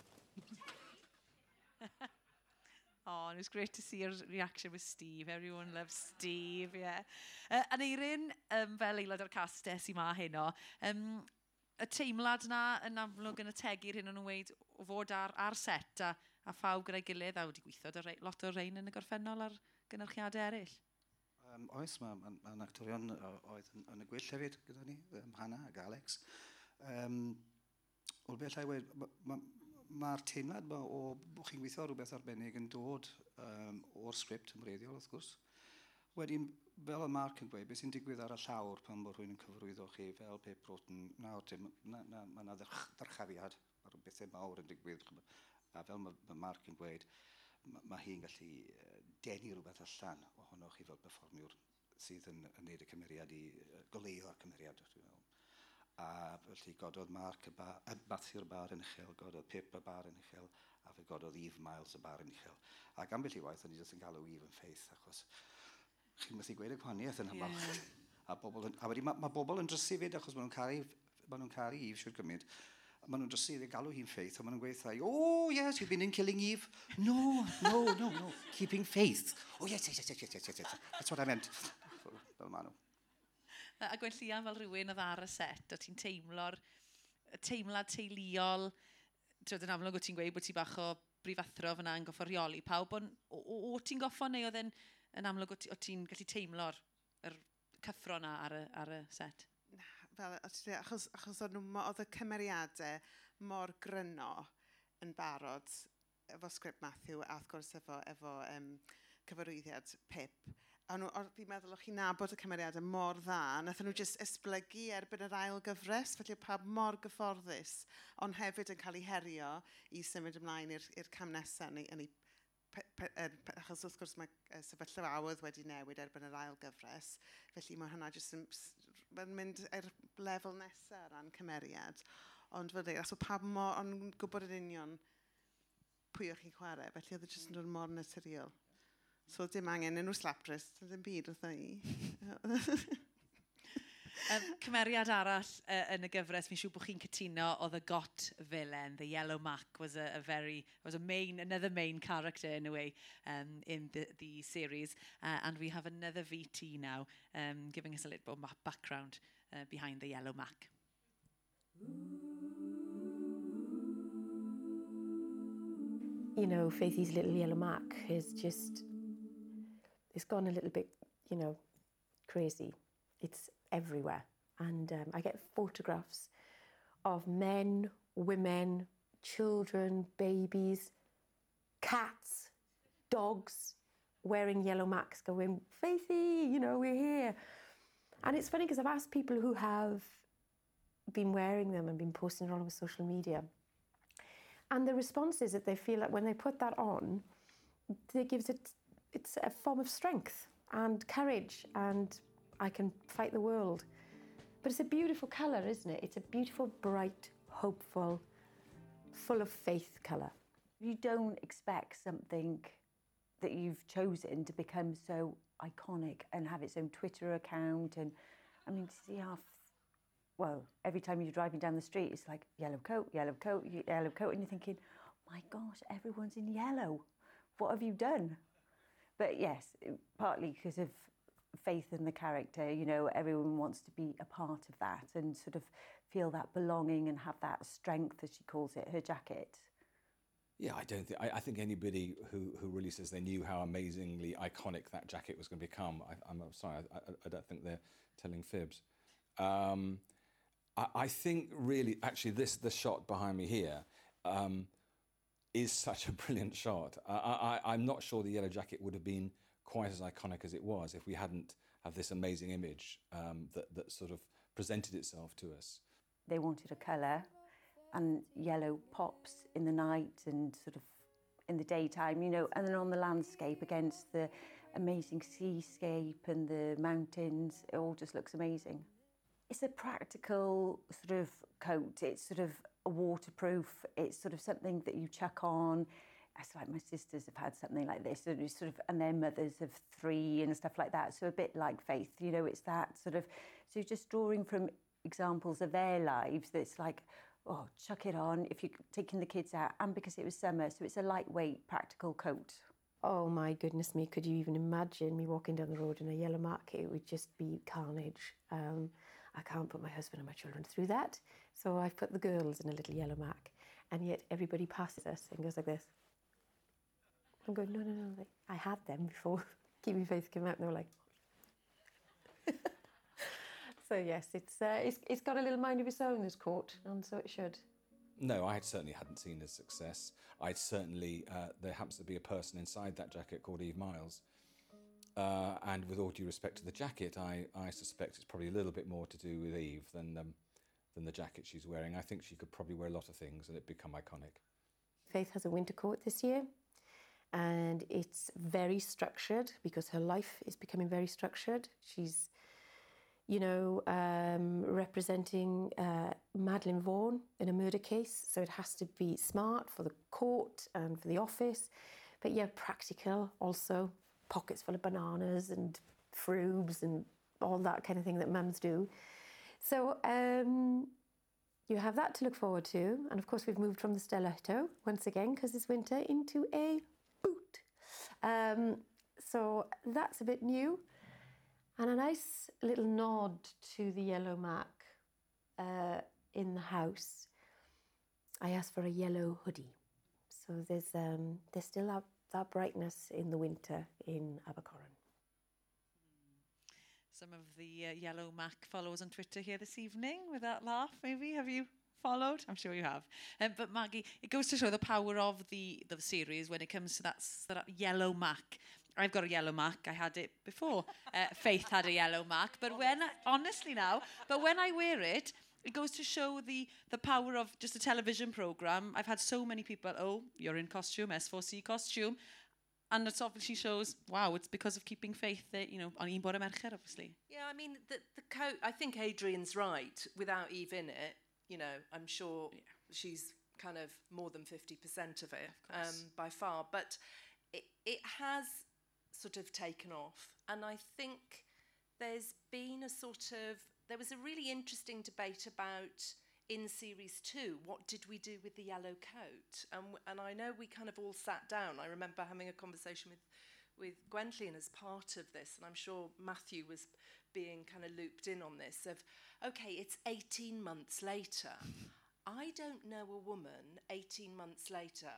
on. It was great to see her reaction with Steve. Everyone loves Steve, yeah. Uh, yn eirin, um, fel aelod o'r cast eh, Desi ma heno, um, y teimlad na yn amlwg yn y tegu'r hyn o'n weid o fod ar, ar set a, a phawb gyda'i gilydd a wedi gweithio lot o rein yn y gorffennol ar gynnyrchiadau eraill. Um, oes, mae'n ma, ma, ma actorion oedd yn, yn y gwyll hefyd gyda ni, um, Hannah ac Alex. Um, Wel, beth i wedi, mae'r teimlad ma o bod chi'n gweithio rhywbeth arbennig yn dod um, o'r sgript yn breiddiol, wrth gwrs. Wedyn, fel y Mark yn dweud, beth sy'n digwydd ar y llawr pan bod rhywun yn cyfrwyddo chi fel pe broten, nawr te, mae yna ma, ma ddyrchafiad ar bethau mawr yn digwydd. A fel mae ma Mark yn dweud, mae ma hi'n gallu denu rhywbeth allan ohono chi fel performiwr sydd yn, yn neud y cymeriad i, goleio'r cymeriad, dwi'n meddwl a felly gododd Mark y bar, y Matthew'r bar yn uchel, gododd Pip y bar yn uchel, a fe gododd Eve Miles y bar yn uchel. Ac ambell i waith, o'n i jyst yn galw Eve yn ffeith, achos chi'n methu gweud y gwahaniaeth yn hymach. (laughs) Yeah. A, bobl, a wedi, mae ma bobl yn drysu fyd, achos maen nhw'n caru, ma nhw caru Eve siwr gymryd. Maen nhw'n drysu i galw hi'n ffeith, a maen nhw'n gweithio, oh yes, you've been in killing Eve. No, no, no, no, keeping faith. Oh yes, yes, yes, yes, yes, yes, yes, that's what I meant. (laughs) Fel maen nhw. A gwen llian fel rhywun oedd ar y set, o ti'n teimlo'r teimlad teuluol, ti'n yn amlwg o ti'n gweud bod ti bach o brifathro fyna yn goffo rheoli pawb, o, o, o ti'n goffo neu oedd yn, yn amlwg o ti'n gallu teimlo'r er cyffro na ar y, ar y set? Na, fel, achos, achos oedd, oedd y cymeriadau mor gryno yn barod efo sgript Matthew a wrth gwrs efo, efo um, cyfarwyddiad Pip a nhw wrth i meddwl o'ch chi'n nabod y cymeriadau mor dda, nath nhw jyst esblygu erbyn yr ail gyfres, felly pawb mor gyfforddus, ond hefyd yn cael ei herio i symud ymlaen i'r cam nesaf yn ei, yn ei achos wrth gwrs mae sefyllfa awydd wedi newid erbyn yr ail gyfres, felly mae hynna jyst yn, yn mynd i'r lefel nesaf ran cymeriad. Ond fydde, os o pam mor, ond gwybod yn union pwy o'ch chi'n chwarae, felly oedd e jyst yn dod mor naturiol. So dim angen enw slapdress, dim byd wrtho i. (laughs) um, cymeriad arall uh, yn y gyfres, fi'n siŵr bod chi'n cytuno, oedd y got villain, the yellow mac was a, a very, was a main, another main character in a way um, in the, the series. Uh, and we have another VT now, um, giving us a little bit of background uh, behind the yellow mac. You know, Faithy's little yellow mac is just it's gone a little bit, you know, crazy. It's everywhere. And um, I get photographs of men, women, children, babies, cats, dogs wearing yellow masks going, Faithy, you know, we're here. And it's funny because I've asked people who have been wearing them and been posting it all over social media. And the response is that they feel like when they put that on, it gives it it's a form of strength and courage and I can fight the world. But it's a beautiful colour, isn't it? It's a beautiful, bright, hopeful, full of faith colour. You don't expect something that you've chosen to become so iconic and have its own Twitter account. And I mean, to see how, well, every time you're driving down the street, it's like yellow coat, yellow coat, yellow coat. And you're thinking, oh my gosh, everyone's in yellow. What have you done? But yes, partly because of faith in the character, you know, everyone wants to be a part of that and sort of feel that belonging and have that strength, as she calls it, her jacket. Yeah, I don't think. I, I think anybody who, who really says they knew how amazingly iconic that jacket was going to become, I, I'm sorry, I, I don't think they're telling fibs. Um, I, I think really, actually, this the shot behind me here um, is such a brilliant shot. I, I'm not sure the yellow jacket would have been quite as iconic as it was if we hadn't have this amazing image um, that, that sort of presented itself to us. They wanted a colour and yellow pops in the night and sort of in the daytime, you know, and then on the landscape against the amazing seascape and the mountains, it all just looks amazing. It's a practical sort of coat. It's sort of waterproof. It's sort of something that you chuck on. It's like my sisters have had something like this, and sort of, and their mothers of three and stuff like that. So a bit like Faith, you know, it's that sort of. So just drawing from examples of their lives, that's like, oh, chuck it on if you're taking the kids out, and because it was summer, so it's a lightweight, practical coat. Oh my goodness me, could you even imagine me walking down the road in a yellow mark? It would just be carnage. Um, I can't put my husband and my children through that. So I've put the girls in a little yellow mark. And yet everybody passes us and goes like this. I'm going, no, no, no. I had them before (laughs) Keep Faith came out and they were like, (laughs) so yes, it's, uh, it's, it's got a little mind of its own, this court, and so it should. No, I certainly hadn't seen a success. I'd certainly, uh, there happens to be a person inside that jacket called Eve Miles. Uh, and with all due respect to the jacket, I, I suspect it's probably a little bit more to do with Eve than, um, than the jacket she's wearing. I think she could probably wear a lot of things and it'd become iconic. Faith has a winter coat this year, and it's very structured because her life is becoming very structured. She's, you know, um, representing uh, Madeline Vaughan in a murder case, so it has to be smart for the court and for the office, but yeah, practical also. Pockets full of bananas and frubes and all that kind of thing that mums do. So um, you have that to look forward to. And of course, we've moved from the stiletto once again because it's winter into a boot. Um, so that's a bit new. And a nice little nod to the yellow Mac uh, in the house. I asked for a yellow hoodie. So there's um, there's still that, that brightness in the winter in Abercorn. Some of the uh, Yellow Mac followers on Twitter here this evening with that laugh, maybe. Have you followed? I'm sure you have. Um, but Maggie, it goes to show the power of the, the series when it comes to that, that Yellow Mac. I've got a yellow mark. I had it before. Uh, Faith had a yellow mark. But when, I, honestly now, but when I wear it, it goes to show the, the power of just a television program. I've had so many people, oh, you're in costume, S4C costume. And it obviously shows, wow, it's because of keeping faith that, you know, on un bore mercher, obviously. Yeah, I mean, the, the coat, I think Adrian's right. Without Eve in it, you know, I'm sure yeah. she's kind of more than 50% of it of um, by far. But it, it has sort of taken off. And I think there's been a sort of, there was a really interesting debate about in series two, what did we do with the yellow coat? And, and I know we kind of all sat down. I remember having a conversation with, with Gwenllian as part of this, and I'm sure Matthew was being kind of looped in on this of, okay, it's 18 months later. I don't know a woman 18 months later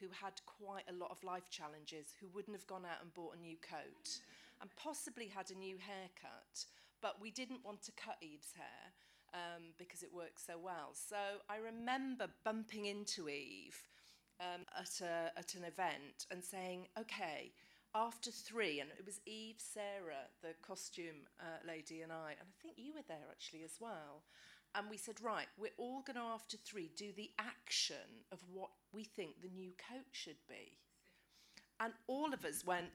who had quite a lot of life challenges who wouldn't have gone out and bought a new coat and possibly had a new haircut, but we didn't want to cut Eve's hair um, because it worked so well. So I remember bumping into Eve um, at, a, at an event and saying, okay, after three, and it was Eve, Sarah, the costume uh, lady, and I, and I think you were there actually as well. And we said, right, we're all going to, after three, do the action of what we think the new coat should be. And all of us went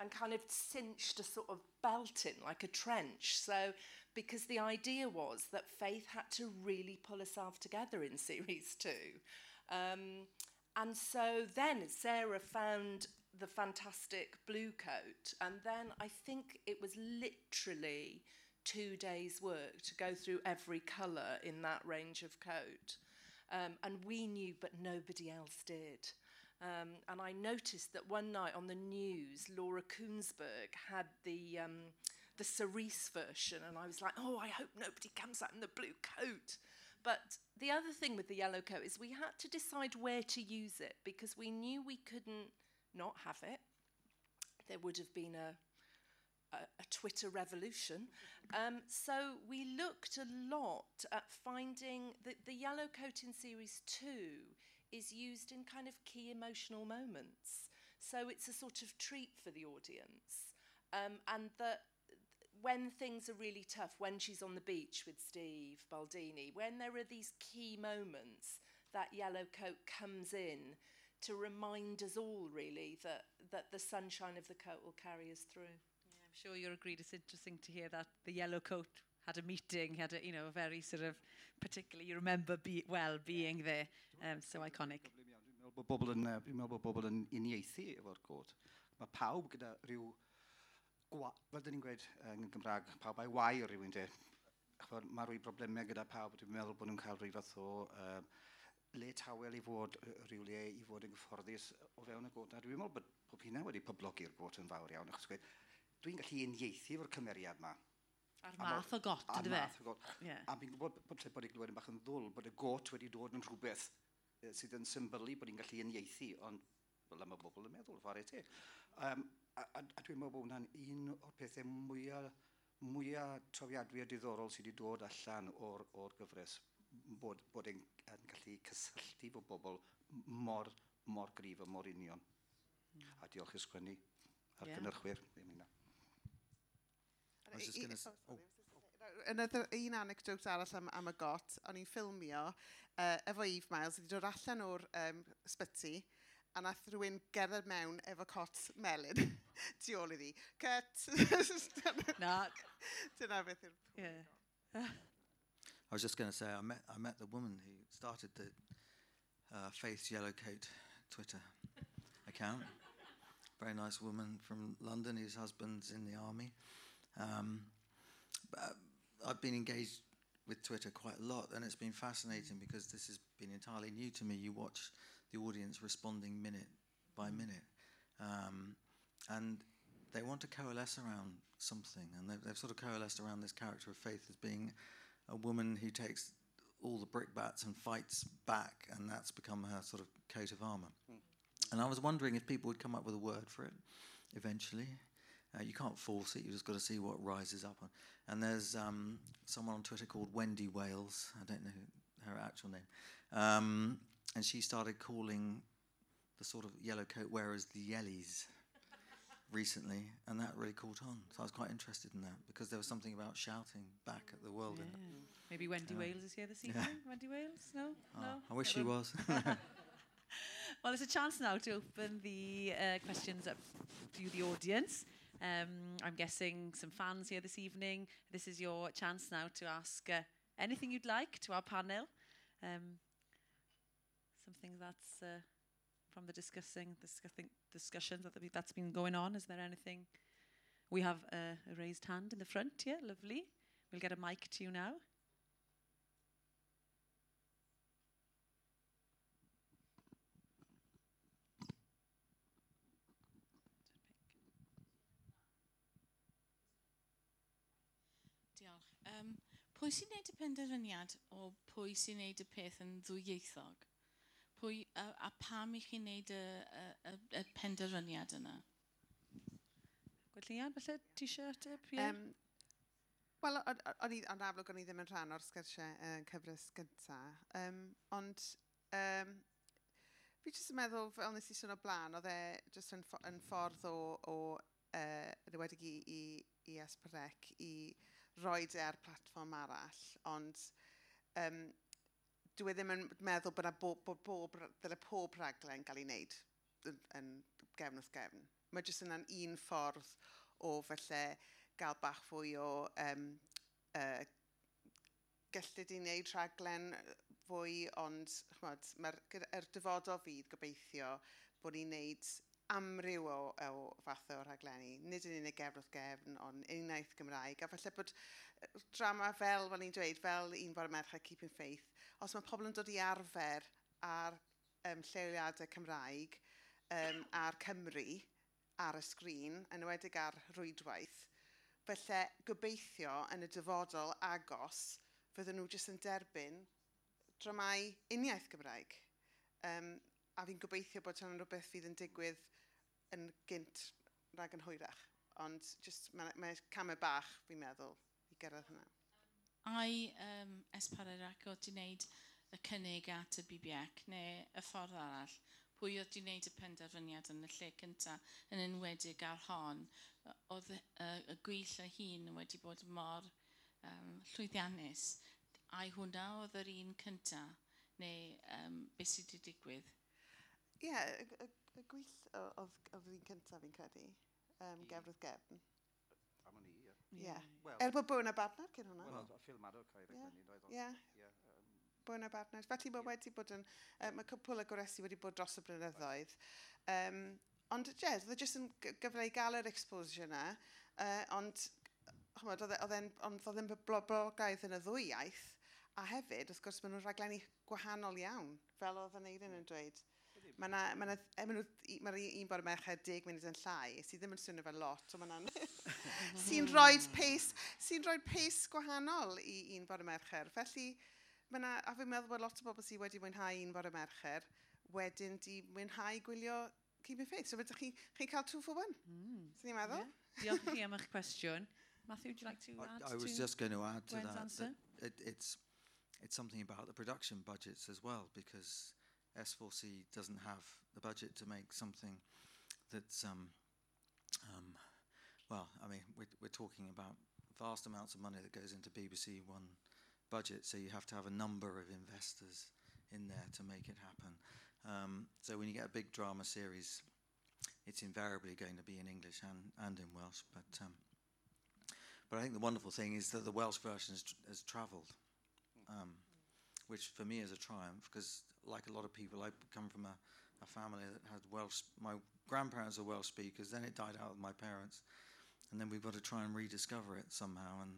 and kind of cinched a sort of belt in like a trench. So, because the idea was that Faith had to really pull herself together in (laughs) series two. Um, and so then Sarah found the fantastic blue coat, and then I think it was literally two days' work to go through every colour in that range of coat. Um, and we knew, but nobody else did. Um, and I noticed that one night on the news, Laura Kuenssberg had the, um, the cerise version, and I was like, oh, I hope nobody comes out in the blue coat. But the other thing with the yellow coat is we had to decide where to use it because we knew we couldn't not have it. There would have been a a, a Twitter revolution. Um, so we looked a lot at finding that the yellow coat in series two is used in kind of key emotional moments. So it's a sort of treat for the audience. Um, and that when things are really tough, when she's on the beach with Steve Baldini, when there are these key moments, that yellow coat comes in to remind us all really that, that the sunshine of the coat will carry us through. I'm sure you'll agree it's interesting to hear that the yellow coat had a meeting, had a, you know, a very sort of, particularly, you remember be, well being there, um, so iconic. Dwi'n meddwl bod bobl yn, dwi'n meddwl bod bobl yn uniaethu efo'r cod. Mae pawb gyda rhyw, gwa, fel dyn ni'n gweud yn Gymraeg, pawb a'i wai o rhywun de. Mae rhyw broblemau gyda pawb, dwi'n meddwl bod nhw'n cael rhyw fath o um, le tawel i fod rhyw le i fod yn gyfforddus o fewn y gota. Dwi'n meddwl bod pob hynna wedi poblogi'r got yn fawr iawn, achos dwi'n gallu uniaethu efo'r cymeriad yma. A'r math o got, ydy fe? A'r math o got. Yeah. A fi'n gwybod bod lle bod i glywed yn bach yn ddwl bod y got wedi dod yn rhywbeth sydd yn symbolu bod ni'n gallu uniaethu, ond fel yma bobl yn meddwl, fawr e. Um, a, a, a dwi'n meddwl bod hwnna'n un o'r pethau mwyaf mwyaf trofiadwy a diddorol sydd wedi dod allan o'r, or gyfres bod, bod e'n gallu cysylltu fo bobl mor, mor grif a mor union. Mm. A diolch i sgwennu ar yeah. gynnyrchwyr. Ddim I was just going to... Oh, another un anecdote arall am, am y got, o'n i'n ffilmio uh, efo Eve Miles, wedi dod allan o'r um, sbyty, a nath rhywun gerdded mewn efo cot melyn (laughs) tu ôl iddi. Cut! (laughs) Na. Dyna beth yw'r yeah. I was just going to say, I met, I met the woman who started the uh, Faith Yellowcoat Twitter account. Very nice woman from London whose husband's in the army. Um, I've been engaged with Twitter quite a lot, and it's been fascinating because this has been entirely new to me. You watch the audience responding minute by minute, um, and they want to coalesce around something, and they've, they've sort of coalesced around this character of Faith as being a woman who takes all the brickbats and fights back, and that's become her sort of coat of armour. Mm. And I was wondering if people would come up with a word for it eventually. Uh, you can't force it, You've just got to see what rises up. On. And there's um, someone on Twitter called Wendy Wales, I don't know her actual name, um, and she started calling the sort of yellow coat wearers the Yellies recently, and that really caught on. So I was quite interested in that because there was something about shouting back at the world yeah. Maybe Wendy Wales is here this evening. Yeah. Wendy Wales? No? Oh, no? I wish she was. (laughs) (laughs) well, it's a chance now to open the uh, questions up to the audience. Um, I'm guessing some fans here this evening. This is your chance now to ask uh, anything you'd like to our panel. Um, something that's uh, from the discussing, discussing discussions that that's been going on? Is there anything? We have a, a raised hand in the front here. Lovely. We'll get a mic to you now. Pwy sy'n neud y penderfyniad o pwy sy'n neud y peth yn ddwyieithog? Pwy, a, a pam i chi'n neud y, y, y, y penderfyniad yna? Gwydlian, falle ti eisiau ateb? Um, Wel, o'n i, yn amlwg o'n i ddim yn rhan o'r sgyrsiau uh, cyfres gyntaf. Um, ond, um, fi jyst yn meddwl, fel nes i sôn o blaen, oedd e jyst yn, yn ffordd o, o uh, rywedig i, i, i Esbrec i roed e ar platfform arall, ond um, dwi e ddim yn meddwl bod bob, bod bob, dyle pob rhaglen gael ei wneud yn, yn gefn wrth gefn. Mae jyst yna'n un ffordd o felly gael bach fwy o um, uh, gellid i wneud rhaglen fwy, ond mae'r er dyfodol fydd gobeithio bod ni'n wneud amryw o, o fath o rhaglenni, nid yn unig gefrwth gefn, ond unaith Gymraeg. A falle bod drama fel, fel ni'n dweud, fel un bore merch Keeping Faith, os mae pobl yn dod i arfer ar um, lleoliadau Cymraeg um, a'r Cymru ar y sgrin, yn ywedig ar rwydwaith, felly gobeithio yn y dyfodol agos fydden nhw jyst yn derbyn dramau uniaeth Gymraeg. Um, a fi'n gobeithio bod hwnna'n rhywbeth fydd yn digwydd yn gynt rhag yn hwyrach. Ond just, mae, mae camau bach, fi'n meddwl, i gyrraedd hynna. Ai um, Esparerac o di wneud y cynnig at y BBC neu y ffordd arall? Pwy oedd di wneud y penderfyniad yn y lle cyntaf yn enwedig ar hon? Oedd y, y gwyll y hun wedi bod mor um, llwyddiannus. Ai hwnna oedd yr un cyntaf neu um, beth sydd wedi digwydd? Ie, yeah, y, y, y gwyll oedd fi'n cyntaf fi'n credu, um, I... gefn wrth gefn. Am o'n i, ie. Ie. Er bod bwyn a barnad cyn hwnna. Wel, Phil Maddow cael ei rhaid. Ie. Bwyn a barnad. Felly mae wedi bod yn... Mae cwpl y goresi wedi bod dros y blynyddoedd. Um, ond, ie, oedd e jyst yn gyfle i gael yr exposure yna. Uh, e, ond, oedd e'n blogaidd yn y ddwy iaith. A hefyd, wrth gwrs, maen nhw'n rhaglenni gwahanol iawn, fel oedd yn Eirin yn dweud. Mm. Mae yna, ma ma er mae un bod merched 10 munud yn llai, sydd ddim yn swnio fel lot, ond mae'n (laughs) (laughs) sy'n rhoi pace, sy'n rhoi pace gwahanol i un bod y mercher. Felly, mae yna, a fi'n meddwl bod lot o bobl sydd wedi mwynhau un bod y mercher, wedyn di mwynhau gwylio Keep Your Faith. So, beth chi, chi cael two for one? Mm. Sy'n ni'n meddwl? Yeah. Diolch chi am eich cwestiwn. Matthew, would you like to add I, I was to just going to add to that, that, it, it's, it's something about the production budgets as well, because S4C doesn't have the budget to make something that's um, um, well, I mean, we're, we're talking about vast amounts of money that goes into BBC One budget, so you have to have a number of investors in there to make it happen. Um, so when you get a big drama series, it's invariably going to be in English and, and in Welsh, but um, but I think the wonderful thing is that the Welsh version has, has travelled, um, which for me is a triumph because, like a lot of people, I come from a, a family that had Welsh. My grandparents are Welsh speakers. Then it died out with my parents, and then we've got to try and rediscover it somehow. And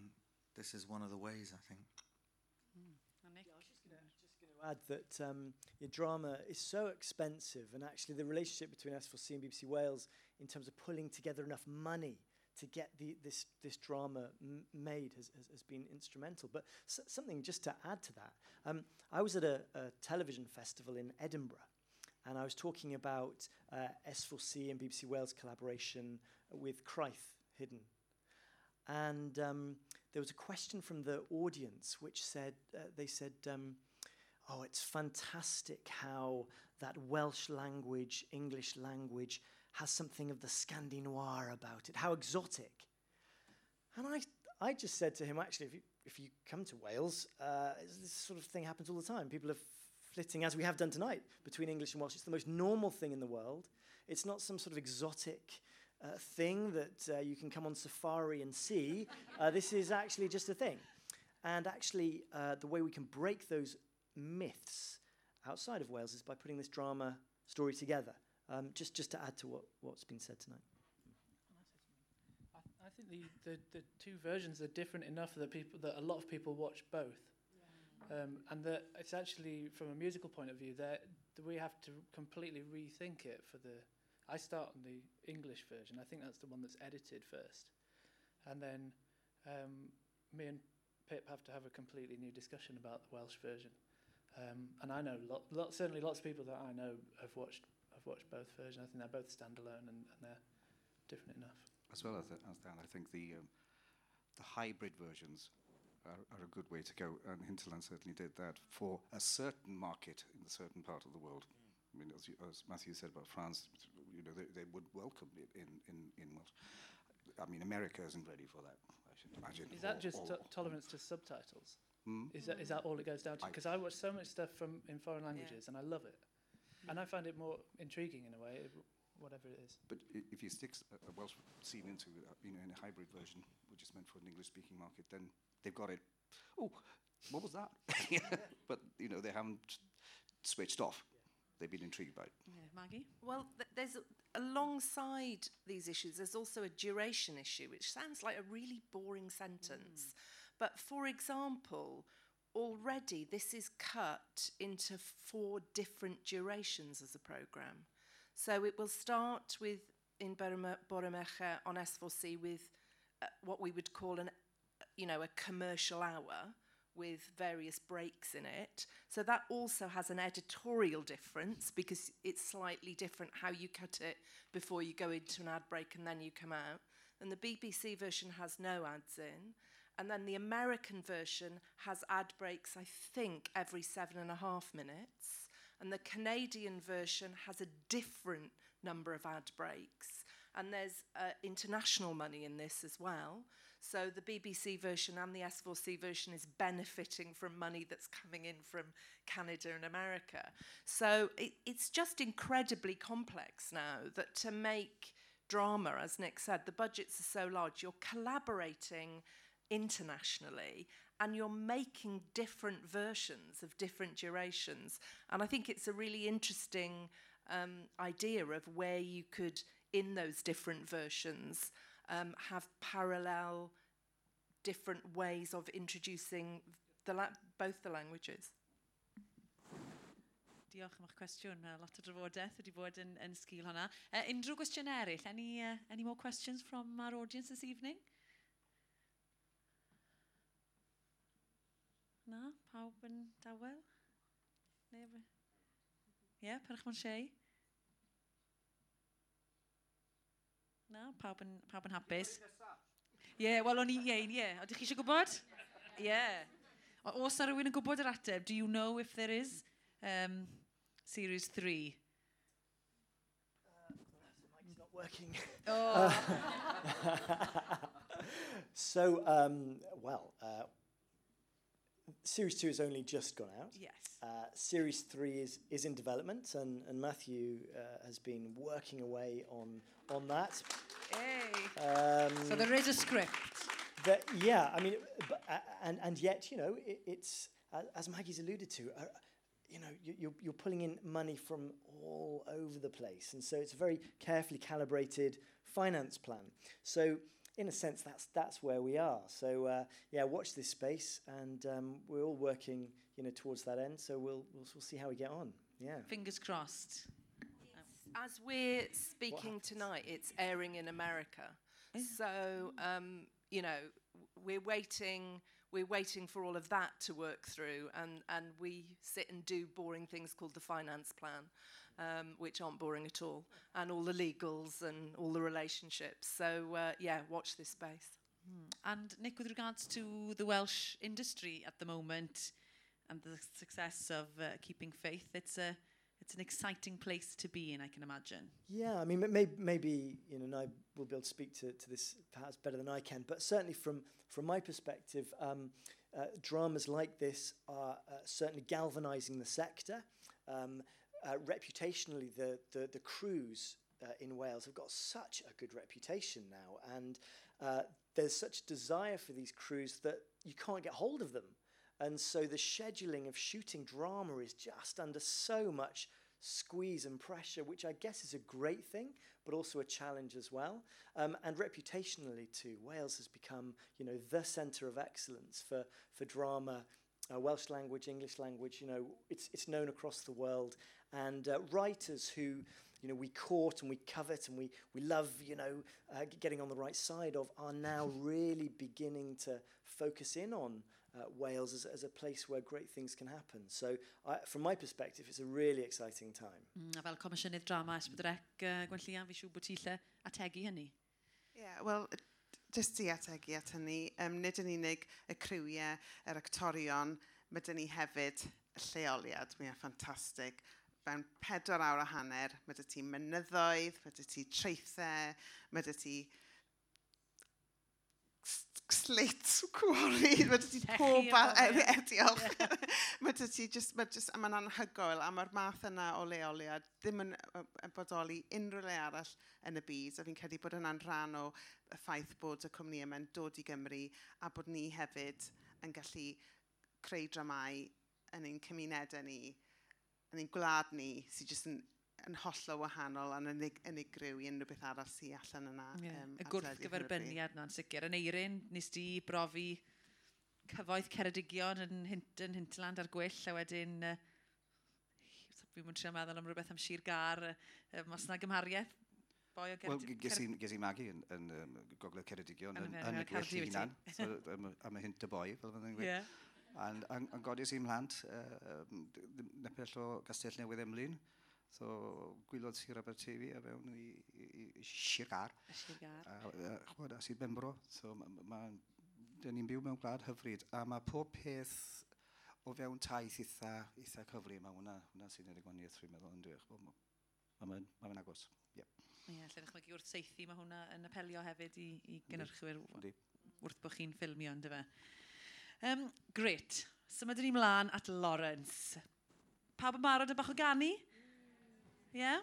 this is one of the ways, I think. Mm. Yeah, I was just going to add that um, your drama is so expensive, and actually the relationship between S4C and BBC Wales in terms of pulling together enough money to get the, this, this drama made has, has, has been instrumental. But something just to add to that, um, I was at a, a television festival in Edinburgh, and I was talking about uh, S4C and BBC Wales collaboration with Craith Hidden. And um, there was a question from the audience which said, uh, they said, um, oh, it's fantastic how that Welsh language, English language, has something of the Scandinoir about it. How exotic. And I, I just said to him, actually, if you, if you come to Wales, uh, this sort of thing happens all the time. People are flitting, as we have done tonight, between English and Welsh. It's the most normal thing in the world. It's not some sort of exotic uh, thing that uh, you can come on safari and see. Uh, this is actually just a thing. And actually, uh, the way we can break those myths outside of Wales is by putting this drama story together. Um, just, just to add to what, what's been said tonight. I, I think the, the, the two versions are different enough that people that a lot of people watch both. Um, and that it's actually from a musical point of view that we have to completely rethink it for the I start on the English version. I think that's the one that's edited first. And then um, me and Pip have to have a completely new discussion about the Welsh version. Um, and I know lot, lot, certainly lots of people that I know have watched have watched both versions. I think they're both standalone and, and they're different enough. As well as, as that, I think the um, the hybrid versions are, are a good way to go, and Hinterland certainly did that for a certain market in a certain part of the world. I mean, as, you, as Matthew said about France, you know, they, they would welcome it in, in, in Welsh. I mean, America isn't ready for that, I should imagine. Is that or- just or- to- tolerance to subtitles? Hmm? Is that is that all it goes down to? Because I, watch so much stuff from in foreign languages and I love it, and I find it more intriguing in a way, whatever it is. But if you stick a Welsh scene into, uh, you know, in a hybrid version, which is meant for an English-speaking market, then they've got it. Oh, what was that? (laughs) but you know, they haven't switched off. They've been intrigued by it. Yeah, Maggie? Well, th- there's a- alongside these issues, there's also a duration issue, which sounds like a really boring sentence. But for example, already this is cut into four different durations as a program. So it will start with in Borome- on S4C with uh, what we would call an, you know, a commercial hour with various breaks in it. So that also has an editorial difference because it's slightly different how you cut it before you go into an ad break and then you come out. And the BBC version has no ads in. And then the American version has ad breaks, I think, every seven and a half minutes. And the Canadian version has a different number of ad breaks. And there's uh, international money in this as well. So the BBC version and the S4C version is benefiting from money that's coming in from Canada and America. So it, it's just incredibly complex now that to make drama, as Nick said, the budgets are so large, you're collaborating internationally and you're making different versions of different durations. And I think it's a really interesting um, idea of where you could, in those different versions, um, have parallel different ways of introducing the both the languages. Diolch am eich cwestiwn. Uh, lot o drafodaeth wedi bod yn, yn sgil hwnna. Uh, unrhyw gwestiwn eraill? Any, uh, any more questions from our audience this evening? Na, pawb yn dawel? Neb... Ie, yeah, parch mo'n siei. Na, pawb yn, pawb yn hapus. Ie, yeah, wel o'n i iein, ie. Yeah. Ydych chi eisiau gwybod? Ie. Yeah. Os na rhywun yn gwybod yr ateb, do you know if there is um, series 3? not working. Oh. so, um, well, uh, Series 2 has only just gone out. Yes. Uh, series 3 is, is in development, and, and Matthew uh, has been working away on, on that. Um, so there is a script. that, yeah, I mean, but, uh, and, and yet, you know, it, it's, uh, as Maggie's alluded to, uh, you know, you, you're, you're pulling in money from all over the place. And so it's a very carefully calibrated finance plan. So, in a sense, that's, that's where we are. So, uh, yeah, watch this space. And um, we're all working, you know, towards that end. So we'll, we'll, we'll see how we get on. Yeah. Fingers crossed. As we're speaking tonight, it's airing in America. So, um, you know, we're waiting. We're waiting for all of that to work through, and, and we sit and do boring things called the finance plan, um, which aren't boring at all, and all the legals and all the relationships. So, uh, yeah, watch this space. Hmm. And Nick, with regards to the Welsh industry at the moment and the success of uh, keeping faith, it's a it's an exciting place to be in, I can imagine. Yeah, I mean, maybe, maybe you know, and I will be able to speak to, to this perhaps better than I can, but certainly from, from my perspective, um, uh, dramas like this are uh, certainly galvanizing the sector. Um, uh, reputationally, the, the, the crews uh, in Wales have got such a good reputation now, and uh, there's such desire for these crews that you can't get hold of them. And so the scheduling of shooting drama is just under so much squeeze and pressure, which I guess is a great thing, but also a challenge as well. Um, and reputationally too, Wales has become, you know, the centre of excellence for, for drama, uh, Welsh language, English language, you know, it's, it's known across the world. and uh, writers who you know we court and we covet and we we love you know uh, getting on the right side of are now (laughs) really beginning to focus in on uh, Wales as, as a place where great things can happen. So I, from my perspective, it's a really exciting time. Mm, a fel Comisiynydd Drama Esbydrec, uh, Gwenllian, fi siw bod ti lle ategu hynny. Yeah, well, jyst i ategu at hynny, um, nid yn unig y criwiau, yr actorion, mae dyn ni hefyd lleoliad, mae'n ffantastig fewn pedwar awr a hanner, mae dy ti mynyddoedd, mae dy ti treithau, mae dy ti sleit cwori, mae dy ti pob (laughs) diolch. (laughs) (laughs) mae dy ti just, mae just, mae'n anhygoel, a mae'r math yna o leoliad ddim yn, yn bodoli unrhyw le arall yn y byd, a fi'n credu bod yna'n rhan o y ffaith bod y cwmni yma'n dod i Gymru, a bod ni hefyd yn gallu creu dramau yn ein cymunedau ni, yn ein gwlad ni sydd jyst yn, yn hollol wahanol a'n unig, unigryw i unrhyw beth arall sy'n allan yna. Yeah. Um, y gwrth gyferbyniad na'n sicr. Yn eirin, nes di brofi cyfoeth Ceredigion yn, hint, yn Hintland ar gwyll a wedyn... Uh, fi'n mwyn trio meddwl am rhywbeth am Sir Gar, uh, mas na gymhariaeth boi o Wel, ges i magu yn, yn um, Gogledd Ceredigion yn, yn, yn y gwyll hunan, so, am y hint y boi, fel fydde'n gweud. Yeah. And yn, an, godis i'n mhlant, uh, nepell o Gastell Newydd Emlyn, so gwylodd Sir Abertefi a fewn i, i, i Sigar. Sigar. A, a, chwod, a sy'n bembro, so mae'n ma, dyn ni'n byw mewn gwlad hyfryd, a mae pob peth o fewn taith eitha, eitha cyfri, mae hwnna, hwnna sy'n edrych gwaniaeth rwy'n meddwl yn dweud. Mae'n ma, ma, ma, ma agos. Yeah. Ie, yeah, lle ddechmygu wrth seithi, mae hwnna yn apelio hefyd i, i gynnyrchwyr wrth bod chi'n ffilmio, ynddo fe? Um, great. Symud ni mlaen at Lawrence. Pawb yn barod y bach o gani? Ie? Yeah?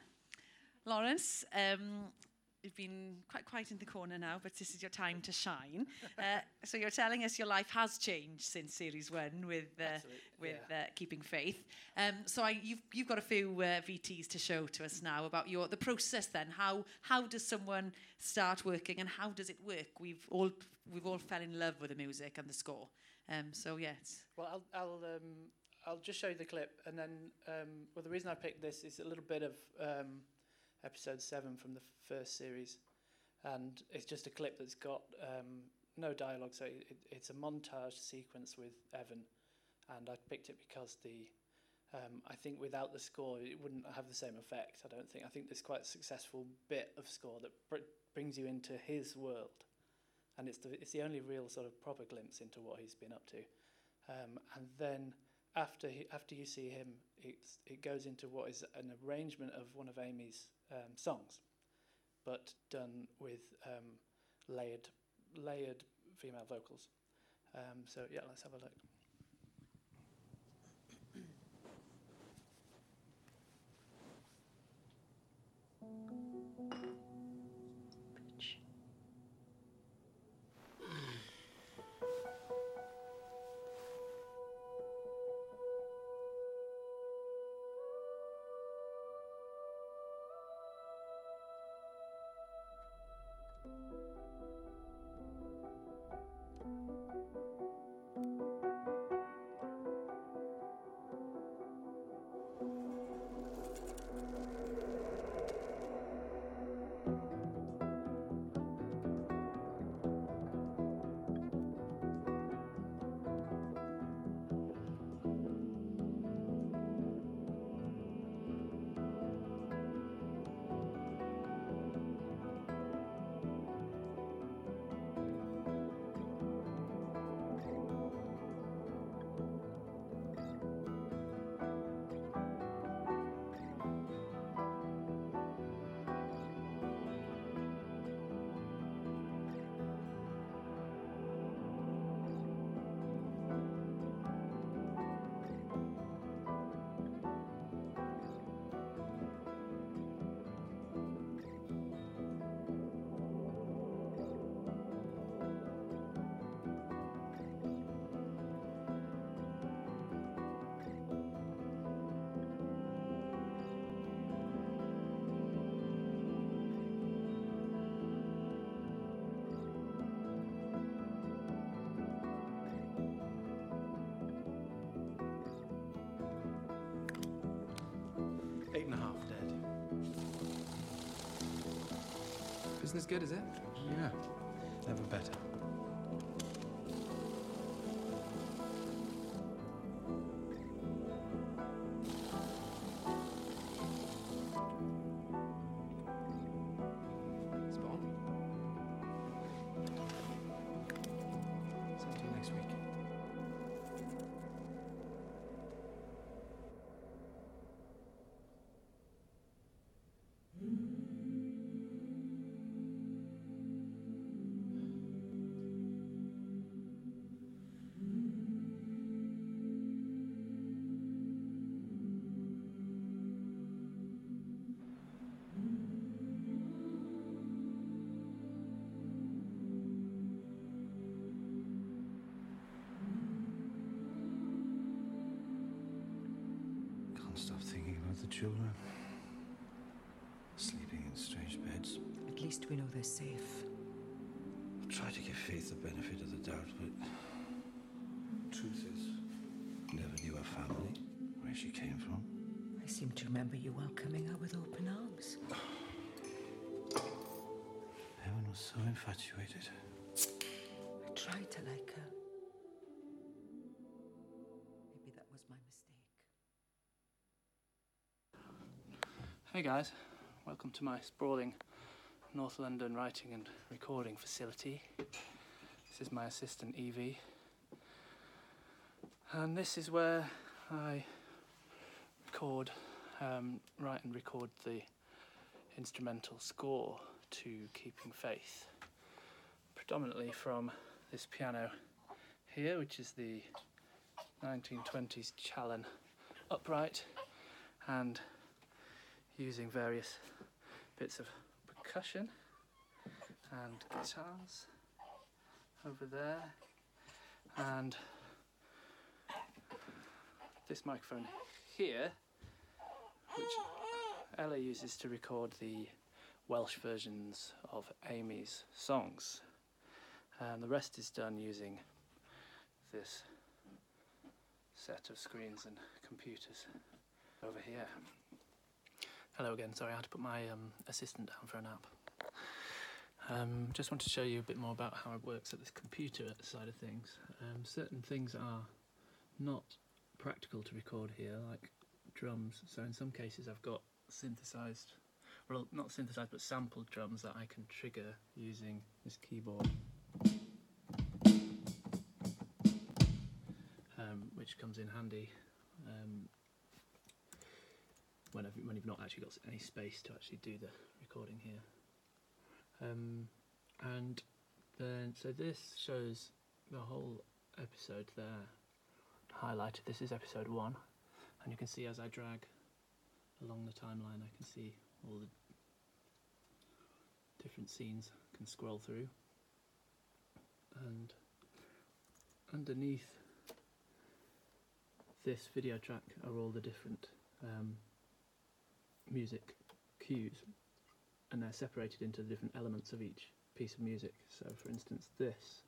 Lawrence, um, you've been quite quiet in the corner now, but this is your time to shine. (laughs) Uh, so you're telling us your life has changed since series one with uh, with yeah. uh, keeping faith. Um, so I, you've you've got a few uh, VTs to show to us now about your the process. Then how how does someone start working and how does it work? We've all we've all fell in love with the music and the score. Um, so yes. Well, I'll I'll um, I'll just show you the clip, and then, um, well, the reason I picked this is a little bit of um, episode seven from the first series, and it's just a clip that's got um, no dialogue, so it, it's a montage sequence with Evan, and I picked it because the um, I think without the score it wouldn't have the same effect. I don't think. I think there's quite a successful bit of score that br brings you into his world, and it's the it's the only real sort of proper glimpse into what he's been up to, um, and then after he, after you see him, it's, it goes into what is an arrangement of one of Amy's um, songs, but done with um, layered layered female vocals. Um, so yeah, let's have a look. Isn't as good as it? Yeah, the children. Sleeping in strange beds. At least we know they're safe. I try to give Faith the benefit of the doubt, but truth is, never knew her family, where she came from. I seem to remember you welcoming her with open arms. Everyone was so infatuated. I tried to like her. Guys, welcome to my sprawling North London writing and recording facility. This is my assistant Evie. And this is where I record, um, write and record the instrumental score to Keeping Faith. Predominantly from this piano here, which is the 1920s Challen upright, and using various bits of percussion and guitars over there and this microphone here which Ella uses to record the Welsh versions of Amy's songs and the rest is done using this set of screens and computers over here. Hello again. Sorry, I had to put my um, assistant down for a nap. Um, just want to show you a bit more about how it works at this computer side of things. Um, certain things are not practical to record here, like drums. So in some cases, I've got synthesized, well, not synthesized, but sampled drums that I can trigger using this keyboard. Um, which comes in handy um, when, I've, when you've not actually got any space to actually do the recording here. Um, and then, so this shows the whole episode there highlighted. This is episode one, and you can see as I drag along the timeline, I can see all the different scenes I can scroll through. And underneath this video track are all the different um, music cues and they're separated into the different elements of each piece of music. So, for instance, this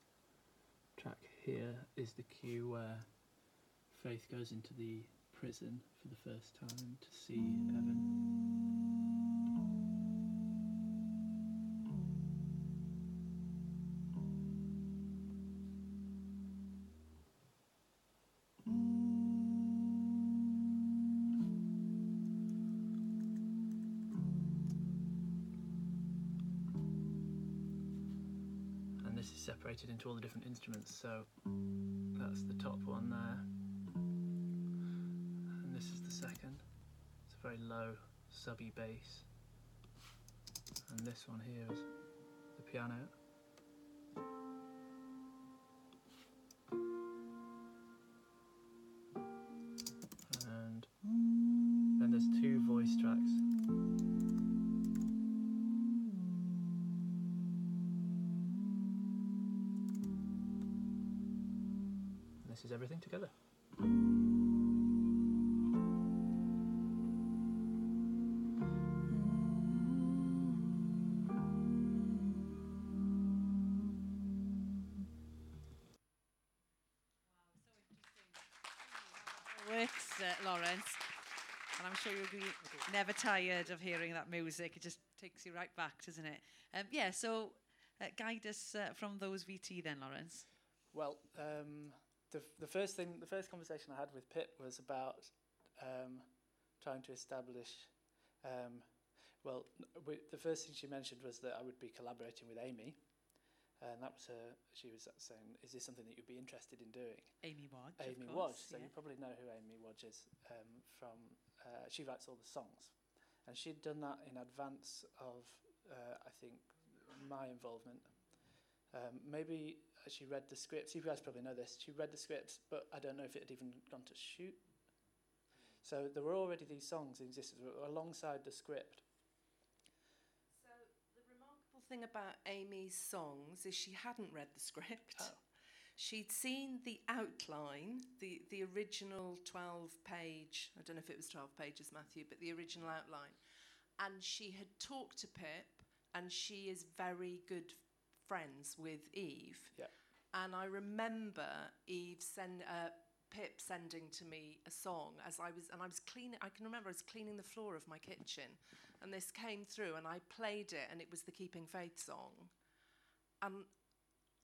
track here is the cue where Faith goes into the prison for the first time to see Evan. Separated into all the different instruments so that's the top one there. And this is the second. It's a very low subby bass. And this one here is the piano everything together. Works, uh, Lawrence. And I'm sure you'll be never tired of hearing that music. It just takes you right back, doesn't it? Um, yeah, so uh, guide us uh, from those VT then, Lawrence. Well, um, the, the first thing, the first conversation I had with Pip was about um, trying to establish. Um, well, we, the first thing she mentioned was that I would be collaborating with Amy, and that was her. She was saying, "Is this something that you'd be interested in doing?" Amy Wadge. Amy course, Wadge. So yeah. you probably know who Amy Wadge is um, from. Uh, she writes all the songs, and she'd done that in advance of, uh, I think, my involvement. Um, maybe she read the scripts. You guys probably know this. She read the scripts, but I don't know if it had even gone to shoot. So there were already these songs in existence alongside the script. So the remarkable thing about Amy's songs is she hadn't read the script. Oh. She'd seen the outline, the, the original 12 page, I don't know if it was 12 pages, Matthew, but the original outline. And she had talked to Pip, and she is very good friends with Eve. Yeah. And I remember Eve send, uh, Pip sending to me a song as I was, and I was cleaning. I can remember I was cleaning the floor of my kitchen, and this came through, and I played it, and it was the Keeping Faith song. And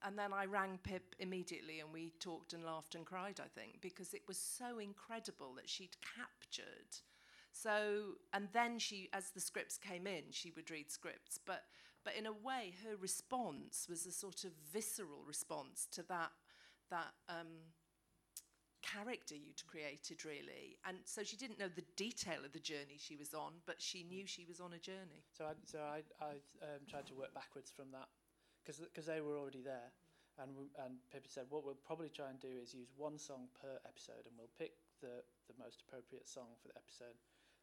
and then I rang Pip immediately, and we talked and laughed and cried. I think because it was so incredible that she'd captured. So and then she, as the scripts came in, she would read scripts, but but in a way, her response was a sort of visceral response to that that. Um, character you'd created really and so she didn't know the detail of the journey she was on but she knew she was on a journey So I, so I, I um, tried to work backwards from that because they were already there. And, we, and Pippi said, what we'll probably try and do is use one song per episode and we'll pick the, the most appropriate song for the episode.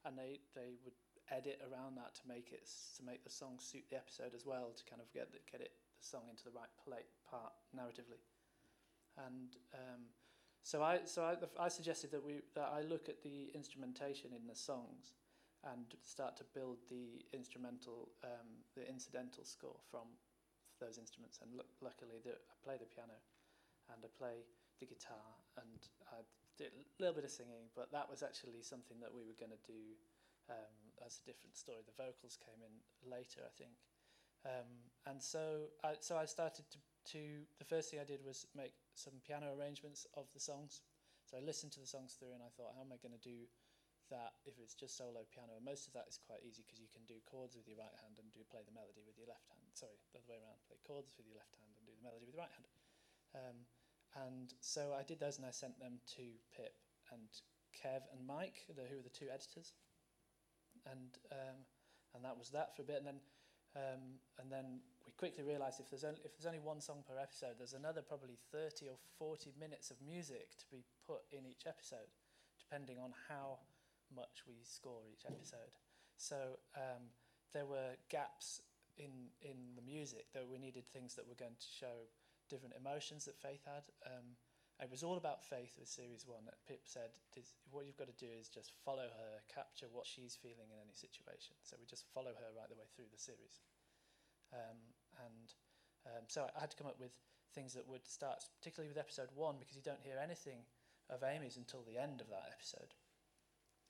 And they, they would edit around that to make it to make the song suit the episode as well to kind of get the, get it the song into the right plate part narratively. And um, so I so I, I suggested that we that I look at the instrumentation in the songs and start to build the instrumental um, the incidental score from those instruments. And lu- luckily, the, I play the piano and I play the guitar and I did a little bit of singing, but that was actually something that we were going to do um, as a different story. The vocals came in later, I think. Um, and so I, so I started to, to, the first thing I did was make some piano arrangements of the songs. So I listened to the songs through and I thought, how am I going to do that if it's just solo piano? And most of that is quite easy because you can do chords with your right hand and do play the melody with your left hand. Sorry, the other way around. Play chords with your left hand and do the melody with your right hand. Um, and so I did those and I sent them to Pip and Kev and Mike, the, who were the two editors. And um, and that was that for a bit. And then um, and then we quickly realised if there's only, if there's only one song per episode, there's another probably 30 or 40 minutes of music to be put in each episode, depending on how much we score each episode. So um, there were gaps in in the music that we needed things that were going to show different emotions that Faith had. Um, it was all about Faith with series one. That Pip said, "What you've got to do is just follow her, capture what she's feeling in any situation." So we just follow her right the way through the series. Um, and um, so I had to come up with things that would start, particularly with episode one, because you don't hear anything of Amy's until the end of that episode.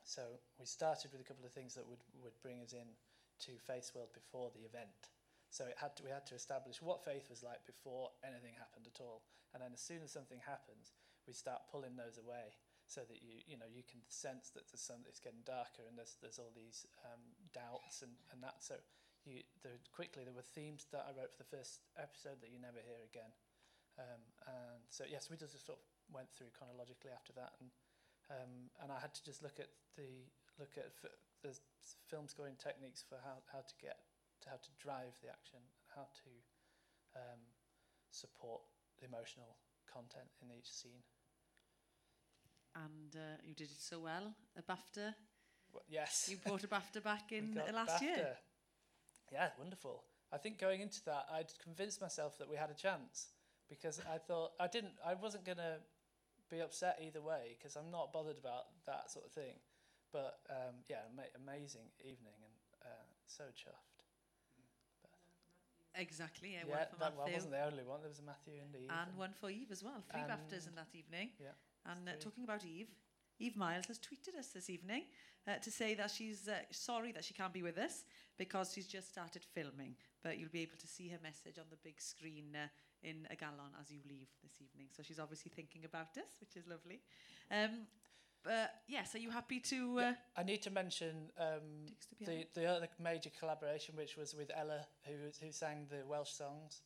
So we started with a couple of things that would, would bring us in to Faith's world before the event. So it had to, we had to establish what Faith was like before anything happened at all. And then as soon as something happens, we start pulling those away so that you, you know, you can sense that the sun it's getting darker and there's, there's all these um, doubts and, and that. So you, quickly there were themes that I wrote for the first episode that you never hear again. Um, and so yes, we just sort of went through chronologically after that, and um, and I had to just look at the look at the film scoring techniques for how, how to get to how to drive the action and how to um, support the emotional content in each scene. And uh, you did it so well. A BAFTA. Well, yes. You brought a BAFTA back (laughs) in uh, last year. Yeah, wonderful. I think going into that, I'd convinced myself that we had a chance because I thought I didn't. I wasn't gonna be upset either way because I'm not bothered about that sort of thing. But um, yeah, ama- amazing evening and uh, so chuffed. Exactly, yeah. yeah, one for that Matthew. wasn't the only one. There was a Matthew and Eve. And one for Eve as well. Three BAFTAs in that evening. Yeah. And uh, talking about Eve, Eve Miles has tweeted us this evening uh, to say that she's uh, sorry that she can't be with us because she's just started filming. But you'll be able to see her message on the big screen uh, in a gallon as you leave this evening. So she's obviously thinking about us, which is lovely. Um, but yes, are you happy to? Uh, I need to mention um, the, the other major collaboration, which was with Ella, who, who sang the Welsh songs.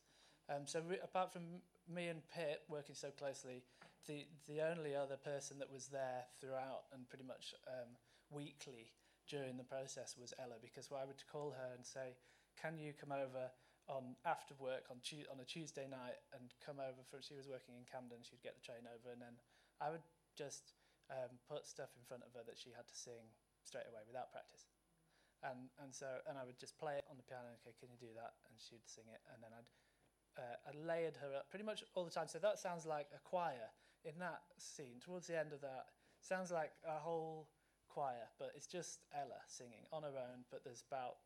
Um, so re- apart from me and Pip working so closely, the, the only other person that was there throughout and pretty much um, weekly during the process was Ella, because I would call her and say, can you come over on after work on, tu- on a Tuesday night and come over for, she was working in Camden, she'd get the train over and then I would just um, put stuff in front of her that she had to sing straight away without practice. And, and so, and I would just play it on the piano, okay, can you do that? And she'd sing it, and then I'd, uh, I layered her up pretty much all the time. So that sounds like a choir in that scene. Towards the end of that, sounds like a whole choir, but it's just Ella singing on her own. But there's about,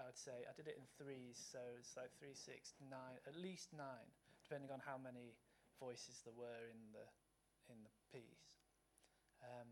I would say, I did it in threes, so it's like three, six, nine, at least nine, depending on how many voices there were in the. Um,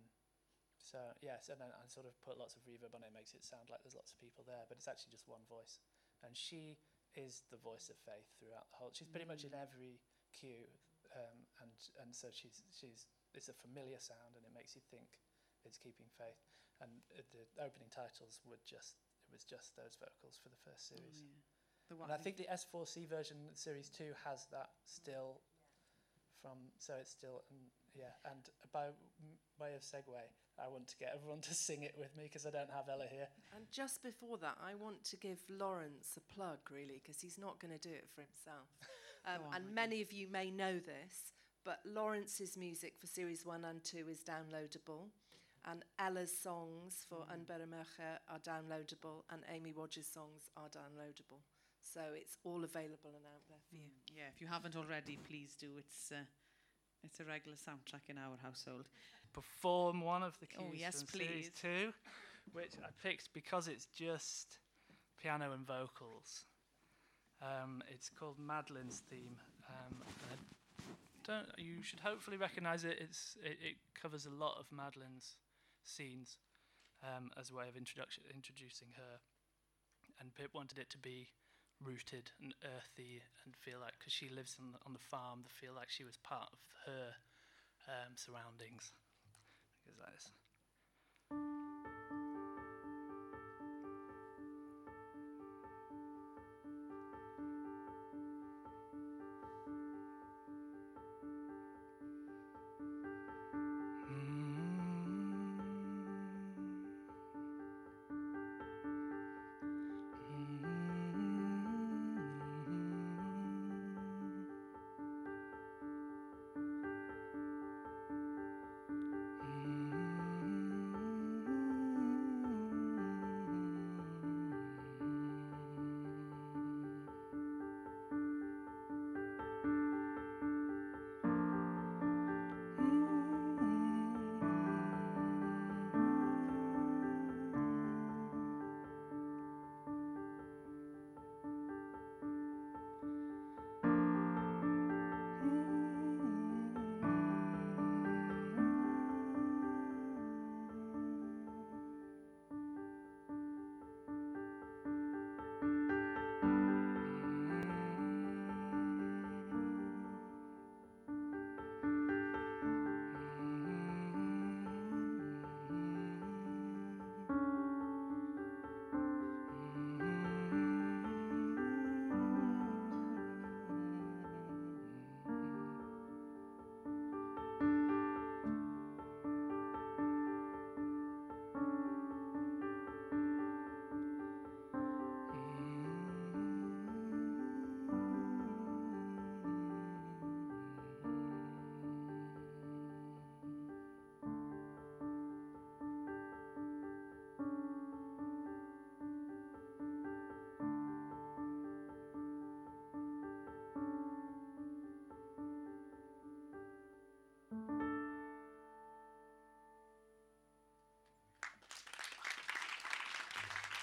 so yes, and then I sort of put lots of reverb on it, makes it sound like there's lots of people there, but it's actually just one voice. And she is the voice of faith throughout the whole. She's pretty much in every cue, um, and and so she's she's it's a familiar sound, and it makes you think it's keeping faith. And uh, the opening titles were just it was just those vocals for the first series. Oh, yeah. The And I think the S4C version, series two, has that still from, so it's still, and yeah, and by way of segue, I want to get everyone to sing it with me because I don't have Ella here. And just before that, I want to give Lawrence a plug, really, because he's not going to do it for himself. (laughs) Um, Go on, and many of you may know this, but Lawrence's music for series one and two is downloadable. And Ella's songs for mm. Mercher are downloadable, and Amy Rogers' songs are downloadable. So it's all available and out there for you. Yeah, if you haven't already, please do. It's uh, it's a regular soundtrack in our household. Perform one of the cues Oh, yes, from series please. two, which I picked because it's just piano and vocals. Um, it's called Madeline's theme. Um, don't you should hopefully recognise it. It's it, it covers a lot of Madeline's scenes um, as a way of introduction introducing her. And Pip wanted it to be rooted and earthy and feel like because she lives on the, on the farm, to feel like she was part of her um, surroundings. That is.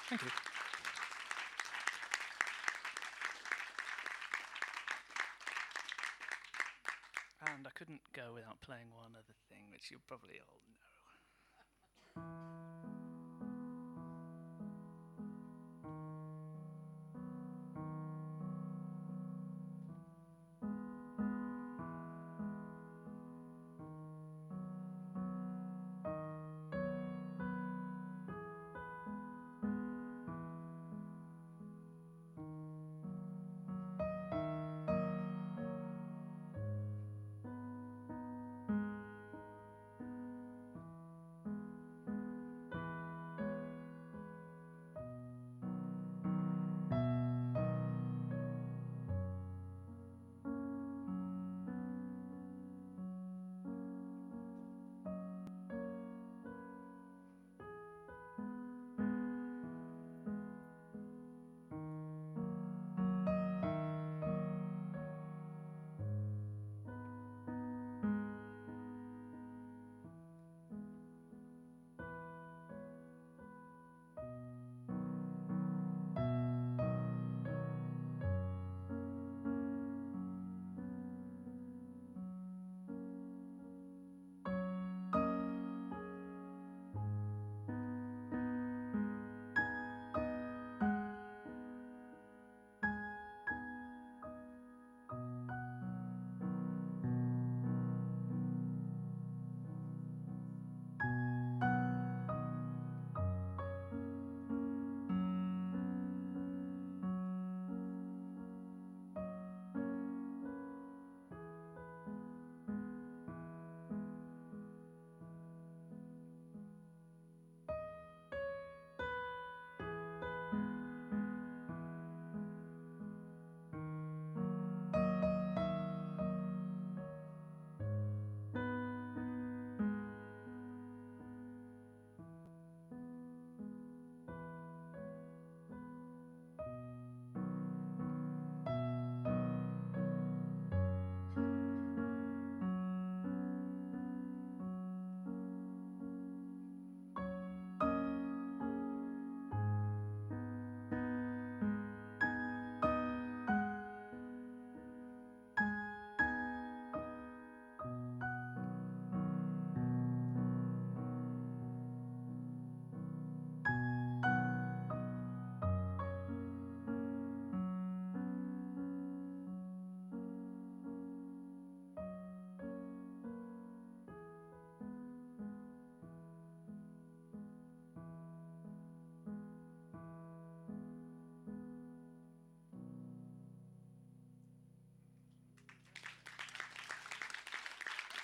Thank you. And I couldn't go without playing one other thing, which you probably all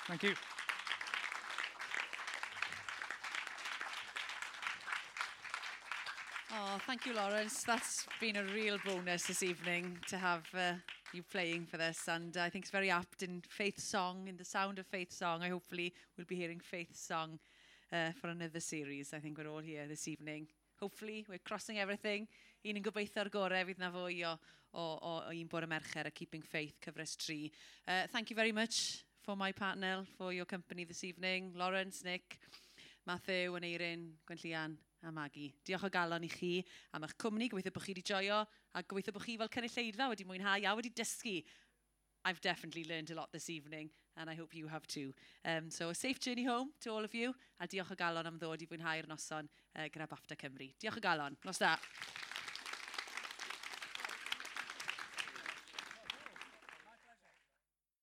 Thank you. Oh, thank you, Lawrence. That's been a real bonus this evening to have uh, you playing for this. And I think it's very apt in Faith Song, in the sound of Faith Song. I hopefully will be hearing Faith Song uh, for another series. I think we're all here this evening. Hopefully, we're crossing everything. Un yn gobeithio ar gorau fydd na fwy o, o, o, o un bore mercher a Keeping Faith cyfres 3. Uh, thank you very much for my panel, for your company this evening, Lawrence, Nick, Matthew, and Eirin, Gwenllian a Maggie. Diolch o galon i chi am eich cwmni, gobeithio bod chi wedi joio, a gobeithio bod chi fel cynulleidfa wedi mwynhau a wedi dysgu. I've definitely learned a lot this evening, and I hope you have too. Um, so a safe journey home to all of you, a diolch o galon am ddod i fwynhau'r noson uh, gyda BAFTA Cymru. Diolch o galon. Nos da.